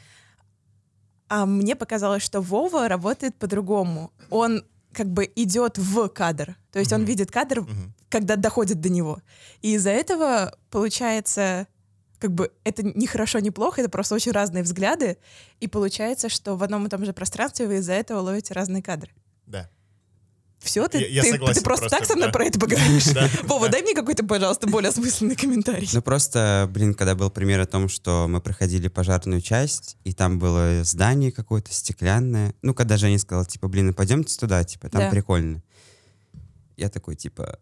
А мне показалось, что Вова работает по-другому. Он как бы идет в кадр. То есть он Мгм. видит кадр, Мгм. когда доходит до него. И из-за этого получается, как бы это не хорошо, не плохо, это просто очень разные взгляды. И получается, что в одном и том же пространстве вы из-за этого ловите разные кадры. Да. Все, ты, Я- я ты- согласен ты просто, просто, так со мной да. про это поговоришь. Да. [LAUGHS] Вова, дай мне какой-то, пожалуйста, более осмысленный комментарий. Ну просто, блин, когда был пример о том, что мы проходили пожарную часть, и там было здание какое-то стеклянное. Ну, когда Женя сказала, типа, блин, ну пойдемте туда, типа, там Да. прикольно. Я такой, типа,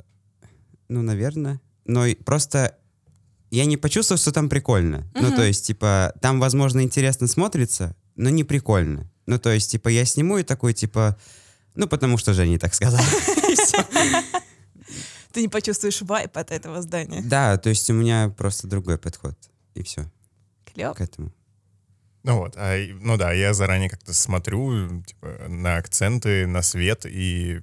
ну, наверное. Но просто я не почувствовал, что там прикольно. Ну, то есть, типа, там, возможно, интересно смотрится, но не прикольно. Ну, то есть, типа, я сниму и такой, типа, ну, потому что Женя так [LAUGHS] всё. [LAUGHS] Ты не почувствуешь вайп от этого здания. Да, то есть у меня просто другой подход. И все Клево. к этому. Ну вот, а, ну да, я заранее как-то смотрю типа, на акценты, на свет и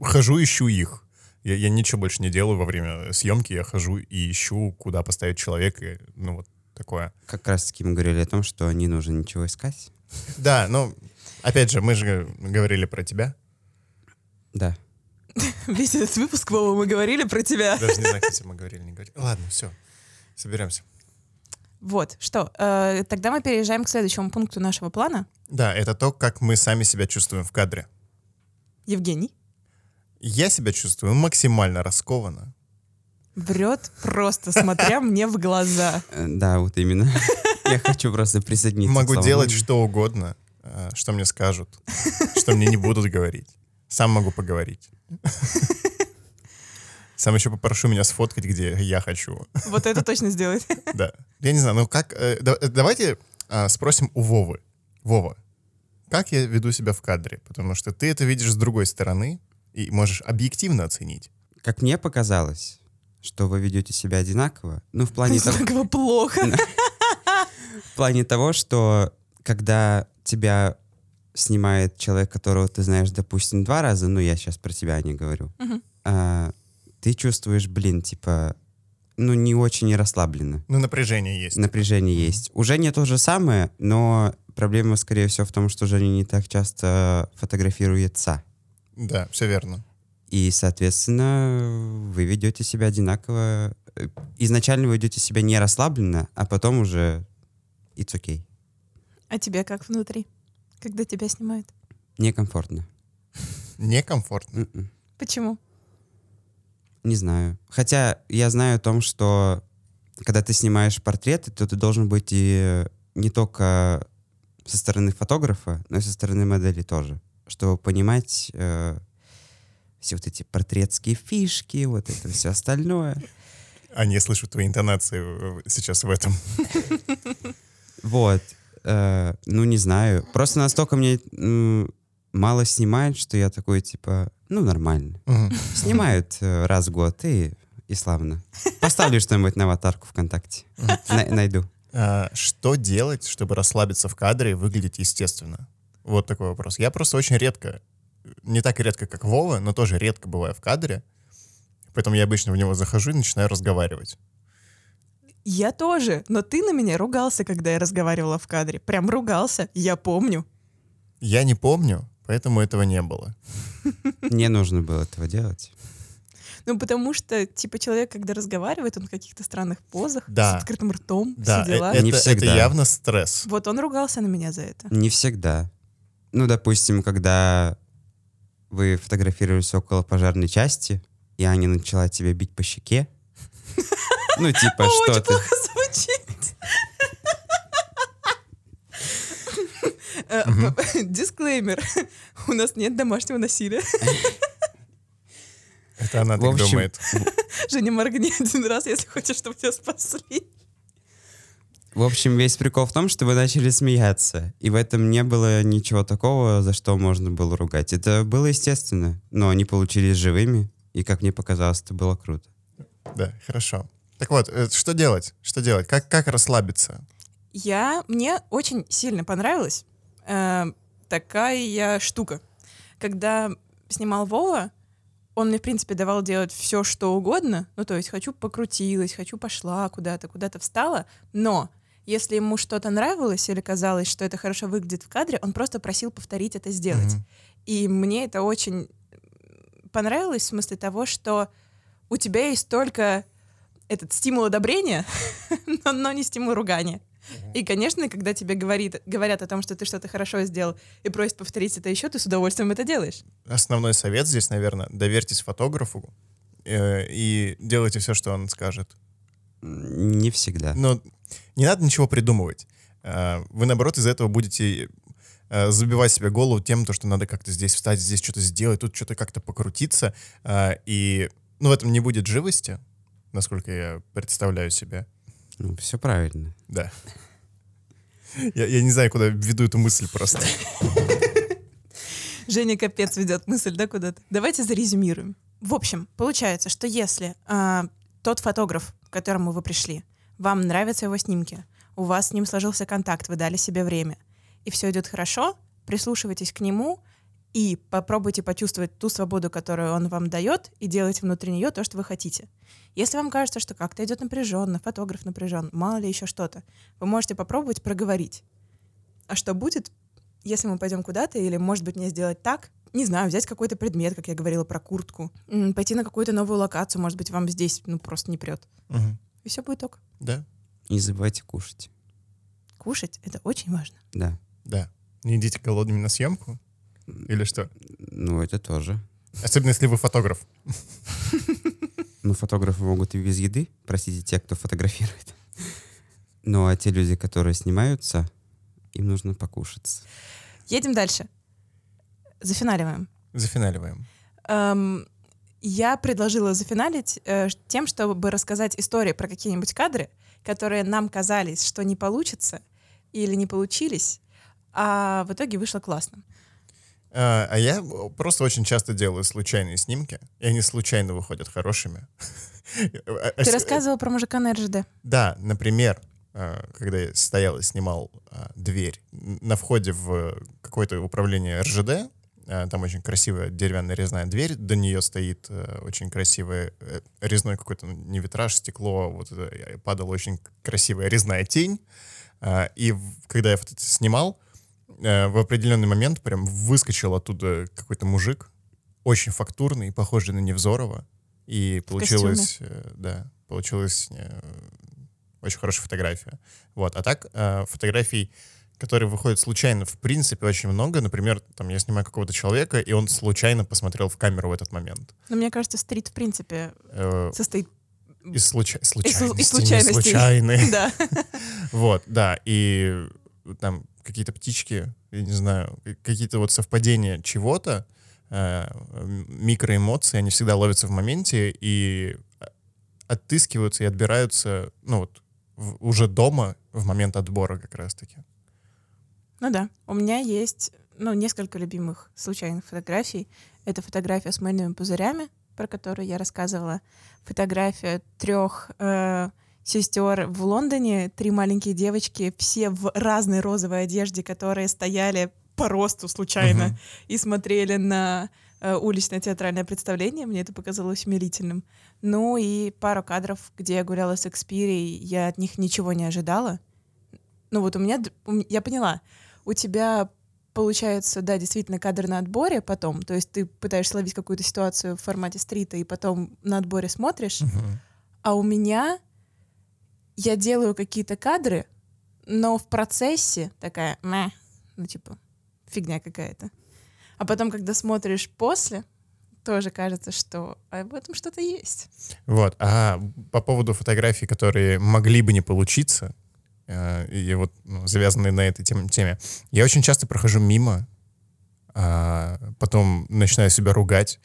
хожу, ищу их. Я, я ничего больше не делаю во время съемки, я хожу и ищу, куда поставить человека, ну вот такое. Как раз таки мы говорили о том, что не нужно ничего искать. Да, ну, опять же, мы же говорили про тебя. Да. [LAUGHS] Весь этот выпуск, Вова, мы говорили про тебя. Даже не знаю, кстати, мы говорили, не говорили. Ладно, все, соберемся. Вот, что, э, тогда мы переезжаем к следующему пункту нашего плана. Да, это то, как мы сами себя чувствуем в кадре. Евгений Я себя чувствую максимально раскованно. врет просто, смотря мне в глаза. Э, Да, вот именно. [LAUGHS] Я хочу просто присоединиться. к Могу делать что угодно, что мне скажут, что мне не будут говорить. Сам могу поговорить. Сам еще попрошу меня сфоткать, где я хочу. Вот это точно сделает. Да. Я не знаю, ну как... э, да- э, давайте а, спросим у Вовы. Вова, как я веду себя в кадре? Потому что ты это видишь с другой стороны и можешь объективно оценить. Как мне показалось, что вы ведете себя одинаково, ну, в плане того, Как его плохо. [LAUGHS] в плане того, что когда тебя снимает человек, которого ты знаешь, допустим, два раза, ну, я сейчас про тебя не говорю, Мгм. а, ты чувствуешь, блин, типа, ну, не очень расслабленно. Ну, напряжение есть. Напряжение есть. Уже не то же самое, но проблема, скорее всего, в том, что Женя не так часто фотографируется. Да, все верно. И, соответственно, вы ведете себя одинаково. Э, Изначально вы ведете себя не расслабленно, а потом уже it's okay. А тебе как внутри, когда тебя снимают? Некомфортно. Некомфортно. М-м. Почему? Не знаю. Хотя я знаю о том, что когда ты снимаешь портреты, то ты должен быть и не только со стороны фотографа, но и со стороны модели тоже, чтобы понимать э, все вот эти портретские фишки, вот это все остальное. А не слышу твои интонации сейчас в этом. Вот. Э, ну, не знаю. Просто настолько мне мало снимают, что я такой, типа, ну, нормально. Снимают э, раз в год, и, и славно. Поставлю что-нибудь на аватарку ВКонтакте. На- найду. А, что делать, чтобы расслабиться в кадре и выглядеть естественно? Вот такой вопрос. Я просто очень редко, не так редко, как Вова, но тоже редко бываю в кадре. Поэтому я обычно в него захожу и начинаю разговаривать. Я тоже, но ты на меня ругался, когда я разговаривала в кадре. Прям ругался, я помню. Я не помню, поэтому этого не было. [LAUGHS] Не нужно было этого делать. Ну, потому что, типа, человек, когда разговаривает, он в каких-то странных позах, Да. с открытым ртом, Да, все дела. это, Не это всегда. явно стресс. Вот он ругался на меня за это. Не всегда. Ну, допустим, когда вы фотографировались около пожарной части, и Аня начала тебя бить по щеке. [LAUGHS] Ну, типа, что Очень ты... плохо звучит. Э, Дисклеймер. У нас нет домашнего насилия. Это она так думает. Женя, моргни один раз, если хочешь, чтобы тебя спасли. В общем, весь прикол в том, что вы начали смеяться. И в этом не было ничего такого, за что можно было ругать. Это было естественно. Но они получились живыми. И, как мне показалось, это было круто. Да, хорошо. Так вот, э, что делать? Что делать? Как, как расслабиться? Я, мне очень сильно понравилась э, такая штука. Когда снимал Вова, он мне, в принципе, давал делать все, что угодно. Ну, то есть, хочу покрутилась, хочу пошла куда-то, куда-то встала. Но если ему что-то нравилось или казалось, что это хорошо выглядит в кадре, он просто просил повторить это сделать. Мгм. И мне это очень понравилось в смысле того, что у тебя есть только этот стимул одобрения, [LAUGHS] но, но не стимул ругания. И, конечно, когда тебе говорит, говорят о том, что ты что-то хорошо сделал и просят повторить это еще, ты с удовольствием это делаешь. Основной совет здесь, наверное, доверьтесь фотографу э, и делайте все, что он скажет. Не всегда. Но не надо ничего придумывать. Э, Вы, наоборот, из-за этого будете э, забивать себе голову тем, то, что надо как-то здесь встать, здесь что-то сделать, тут что-то как-то покрутиться. э, И ну, в этом не будет живости, насколько я представляю себе. все правильно. Да. Я, я не знаю, куда веду эту мысль просто. Женя капец ведет мысль, да, куда-то. Давайте зарезюмируем. В общем, получается, что если а, тот фотограф, к которому вы пришли, вам нравятся его снимки, у вас с ним сложился контакт, вы дали себе время, и все идет хорошо, прислушивайтесь к нему и попробуйте почувствовать ту свободу, которую он вам дает, и делайте внутри нее то, что вы хотите. Если вам кажется, что как-то идет напряженно, фотограф напряжен, мало ли еще что-то, вы можете попробовать проговорить. А что будет, если мы пойдем куда-то, или, может быть, мне сделать так, не знаю, взять какой-то предмет, как я говорила про куртку, пойти на какую-то новую локацию, может быть, вам здесь, ну, просто не прет. Мгм. И все будет ок. Да, Не забывайте кушать. Кушать — это очень важно. Да. да. Не идите голодными на съемку. Или что? Ну, это тоже. Особенно, если вы фотограф. Ну, фотографы могут и без еды, простите, те, кто фотографирует. Ну, а те люди, которые снимаются, им нужно покушать. Едем дальше. Зафиналиваем. Зафиналиваем. Эм, Я предложила зафиналить э, тем, чтобы рассказать истории про какие-нибудь кадры, которые нам казались, что не получится или не получились, а в итоге вышло классно. А, а я просто очень часто делаю случайные снимки, и они случайно выходят хорошими. [LAUGHS] Ты рассказывал про мужика на РЖД. Да, например, а, когда я стоял и снимал а, дверь на входе в какое-то управление РЖД, а, там очень красивая деревянная резная дверь, до нее стоит э, очень красивый э, резной какой-то, ну, не витраж, стекло, вот падала очень красивая резная тень. И когда я снимал, э, в определенный момент прям выскочил оттуда какой-то мужик, очень фактурный, похожий на Невзорова. И получилось, да, получилось очень хорошая фотография. Вот. А так, э, фотографий, которые выходят случайно, в принципе, очень много. Например, там я снимаю какого-то человека, и он случайно посмотрел в камеру в этот момент. Но мне кажется, стрит, в принципе, э, состоит из, случа... случайностей, из, случайностей. случайные. [LAUGHS] Да. [LAUGHS] Вот, да. И там какие-то птички, я не знаю, какие-то вот совпадения чего-то, э, микроэмоции, они всегда ловятся в моменте и отыскиваются и отбираются, ну вот, в, уже дома в момент отбора как раз-таки. Ну да, у меня есть ну, несколько любимых случайных фотографий. Это фотография с мыльными пузырями, про которую я рассказывала. Фотография трех э, сестер в Лондоне, три маленькие девочки, все в разной розовой одежде, которые стояли по росту случайно uh-huh. и смотрели на э, уличное театральное представление. Мне это показалось умилительным. Ну и пару кадров, где я гуляла с Экспирией, я от них ничего не ожидала. Ну вот у меня, я поняла, у тебя получается, да, действительно кадр на отборе потом, то есть ты пытаешься ловить какую-то ситуацию в формате стрита и потом на отборе смотришь, uh-huh. а у меня я делаю какие-то кадры, но в процессе такая, Мэ", ну типа фигня какая-то. А потом, когда смотришь после, тоже кажется, что а в этом что-то есть. Вот. А по поводу фотографий, которые могли бы не получиться, э, и вот ну, завязанные на этой тем, теме, я очень часто прохожу мимо, а потом начинаю себя ругать.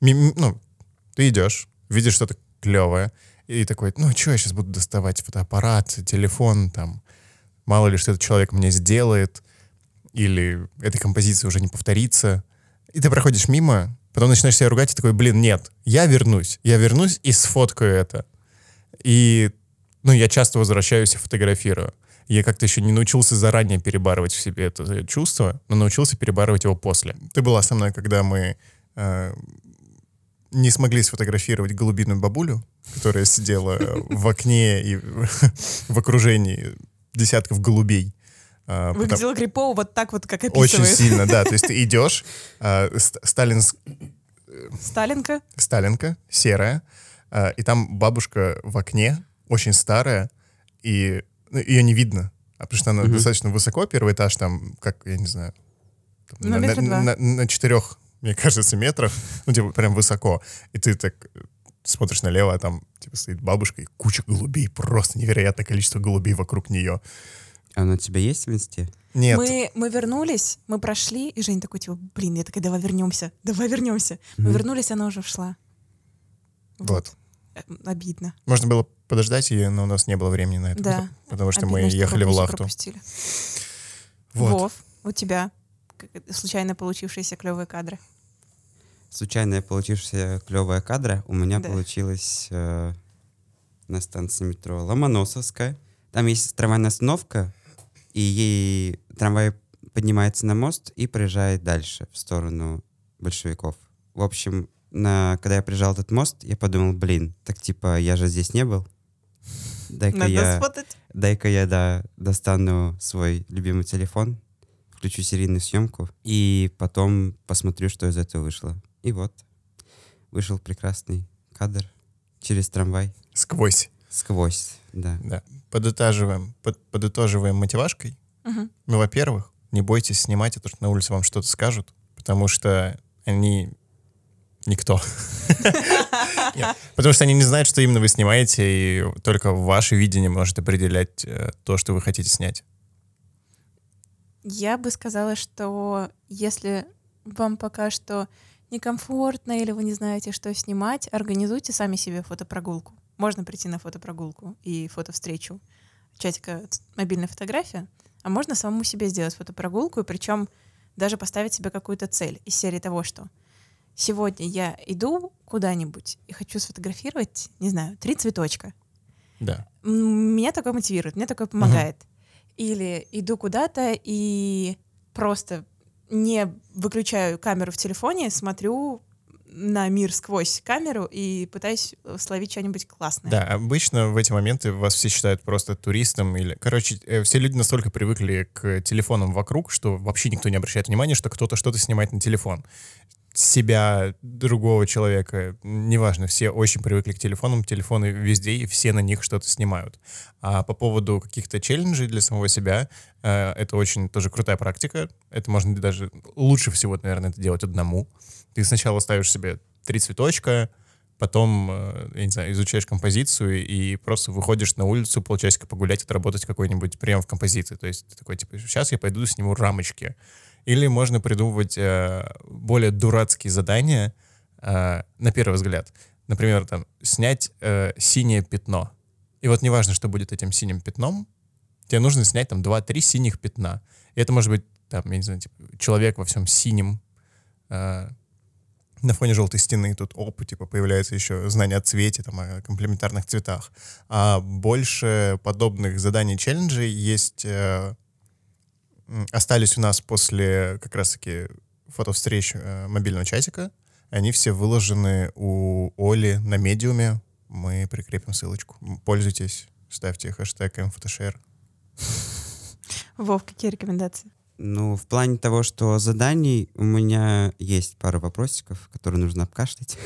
Мим, ну, ты идешь, видишь что-то клевое, и такой, ну, что я сейчас буду доставать фотоаппарат, телефон, там, мало ли, что этот человек мне сделает, или эта композиция уже не повторится. И ты проходишь мимо, Потом начинаешь себя ругать и такой, блин, нет, я вернусь. Я вернусь и сфоткаю это. И, ну, я часто возвращаюсь и фотографирую. Я как-то еще не научился заранее перебарывать в себе это чувство, но научился перебарывать его после. Ты была со мной, когда мы э, не смогли сфотографировать голубиную бабулю, которая сидела в окне и в окружении десятков голубей. А, Выглядело потому... крипово вот так вот, как описывает. Очень сильно, да. То есть ты идешь, [LAUGHS] а, Сталин... Сталинка? Сталинка, серая, а, и там бабушка в окне, очень старая, и ну, ее не видно, а потому что она угу. достаточно высоко, первый этаж там, как, я не знаю, там, на, на, на, на, на четырех, мне кажется, метрах, ну, типа, прям высоко. И ты так смотришь налево, а там, типа, стоит бабушка и куча голубей, просто невероятное количество голубей вокруг нее. А она у тебя есть в инсте? Нет. Мы, мы вернулись, мы прошли, и Женя такой, типа, блин, я такая, давай вернемся, давай вернемся. Mm-hmm. Мы вернулись, она уже ушла. Вот. вот. Э, обидно. Можно было подождать ее, но у нас не было времени на это. Да. Потому что Обидно, мы ехали в Лахту. Пропустили. Вот. Вов, у тебя случайно получившиеся клевые кадры? Случайно получившиеся клевые кадры у меня да. получилось э, на станции метро Ломоносовская. Там есть трамвайная остановка, и ей трамвай поднимается на мост и проезжает дальше в сторону большевиков. В общем, на, когда я приезжал этот мост, я подумал, блин, так типа я же здесь не был. Дай-ка я, дай-ка я да, достану свой любимый телефон, включу серийную съемку и потом посмотрю, что из этого вышло. И вот, вышел прекрасный кадр через трамвай. Сквозь. Сквозь, да. да. Подытаживаем, под, подытоживаем мотивашкой. Угу. Ну, во-первых, не бойтесь снимать это, что на улице вам что-то скажут, потому что они никто. [LAUGHS] Потому что они не знают, что именно вы снимаете, и только ваше видение может определять э, то, что вы хотите снять. Я бы сказала, что если вам пока что некомфортно или вы не знаете, что снимать, организуйте сами себе фотопрогулку. Можно прийти на фотопрогулку и фотовстречу. Чатика мобильная фотография. А можно самому себе сделать фотопрогулку, и причем даже поставить себе какую-то цель из серии того, что сегодня я иду куда-нибудь и хочу сфотографировать, не знаю, три цветочка. Да. Меня такое мотивирует, мне такое помогает. Или иду куда-то и просто не выключаю камеру в телефоне, смотрю на мир сквозь камеру и пытаюсь словить что-нибудь классное. Да, обычно в эти моменты вас все считают просто туристом или... Короче, э, все люди настолько привыкли к телефонам вокруг, что вообще никто не обращает внимания, что кто-то что-то снимает на телефон себя, другого человека, неважно, все очень привыкли к телефонам, телефоны везде, и все на них что-то снимают. А по поводу каких-то челленджей для самого себя, э, это очень тоже крутая практика, это можно даже лучше всего, наверное, это делать одному. Ты сначала ставишь себе три цветочка, потом, э, я не знаю, изучаешь композицию и просто выходишь на улицу полчасика погулять, отработать какой-нибудь прием в композиции. То есть ты такой, типа, сейчас я пойду сниму рамочки. Или можно придумывать э, более дурацкие задания, э, на первый взгляд. Например, там, снять э, синее пятно. И вот неважно, что будет этим синим пятном, тебе нужно снять там 2-3 синих пятна. И это может быть, там, я не знаю, типа, человек во всем синем, э, на фоне желтой стены тут оп, типа появляется еще знание о цвете, там, о комплементарных цветах. А больше подобных заданий челленджей есть э, остались у нас после как раз-таки фотовстреч э, мобильного чатика. Они все выложены у Оли на медиуме. Мы прикрепим ссылочку. Пользуйтесь, ставьте хэштег mfotошер. Вов, какие рекомендации? Ну, в плане того, что заданий у меня есть пара вопросиков, которые нужно обкашлять.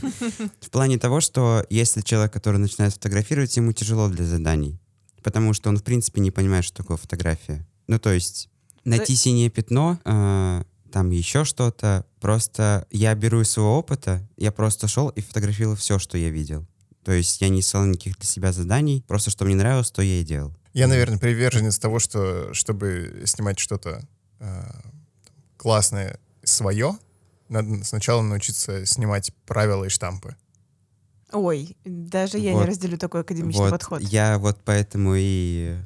[LAUGHS] В плане того, что если человек, который начинает фотографировать, ему тяжело для заданий, потому что он, в принципе, не понимает, что такое фотография. Ну, то есть найти да. синее пятно, э, там еще что-то. Просто я беру из своего опыта, я просто шел и фотографировал все, что я видел. То есть я не ставил никаких для себя заданий, просто что мне нравилось, то я и делал. Я, наверное, приверженец того, что чтобы снимать что-то э, классное свое, надо сначала научиться снимать правила и штампы. Ой, даже я вот, не разделю такой академичный вот подход. Я вот поэтому и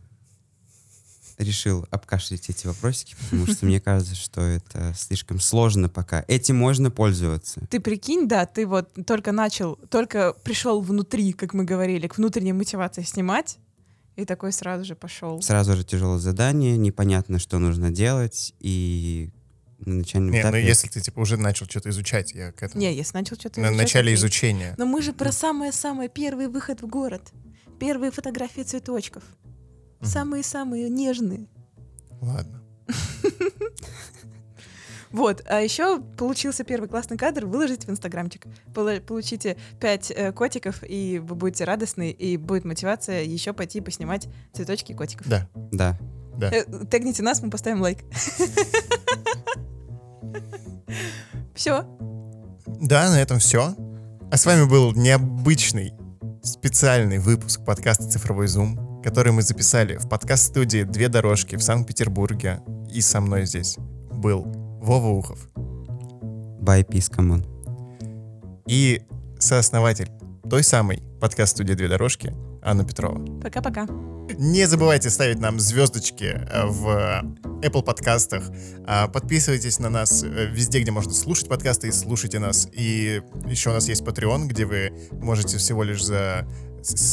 решил обкашлять эти вопросики, потому что мне кажется, что это слишком сложно пока. Этим можно пользоваться. Ты прикинь, да, ты вот только начал, только пришел внутри, как мы говорили, к внутренней мотивации снимать, и такой сразу же пошел. Сразу же тяжелое задание, непонятно, что нужно делать, и на начальном Не, этапе... ну если ты типа уже начал что-то изучать, я к этому... Не, если начал что-то На изучать... начале окей. изучения. Но мы же про самое-самое первый выход в город. Первые фотографии цветочков. Самые-самые нежные. Ладно. [LAUGHS] Вот, а еще получился первый классный кадр, выложите в инстаграмчик. Получите пять э, котиков, и вы будете радостны, и будет мотивация еще пойти поснимать цветочки котиков. Да, Да. да. Э, Тегните нас, мы поставим лайк. [LAUGHS] Все. Да, на этом все. А с вами был необычный специальный выпуск подкаста «Цифровой зум», который мы записали в подкаст-студии «Две дорожки» в Санкт-Петербурге. И со мной здесь был Вова Ухов Bye, peace, come on. и сооснователь той самой подкаст-студии «Две дорожки» Анна Петрова. Пока-пока. Не забывайте ставить нам звездочки в Apple подкастах. А, Подписывайтесь на нас э, везде, где можно слушать подкасты, и слушайте нас. И еще у нас есть Patreon, где вы можете всего лишь за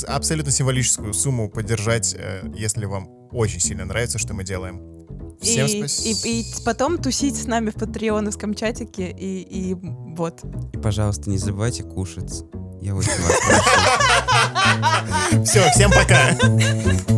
абсолютно символическую сумму поддержать, э, если вам очень сильно нравится, что мы делаем. Всем и, спасибо. и, и потом тусить с нами в патреоновском чатике, и, и вот. И, пожалуйста, не забывайте кушать. Я очень [LAUGHS] вас. Все, всем пока.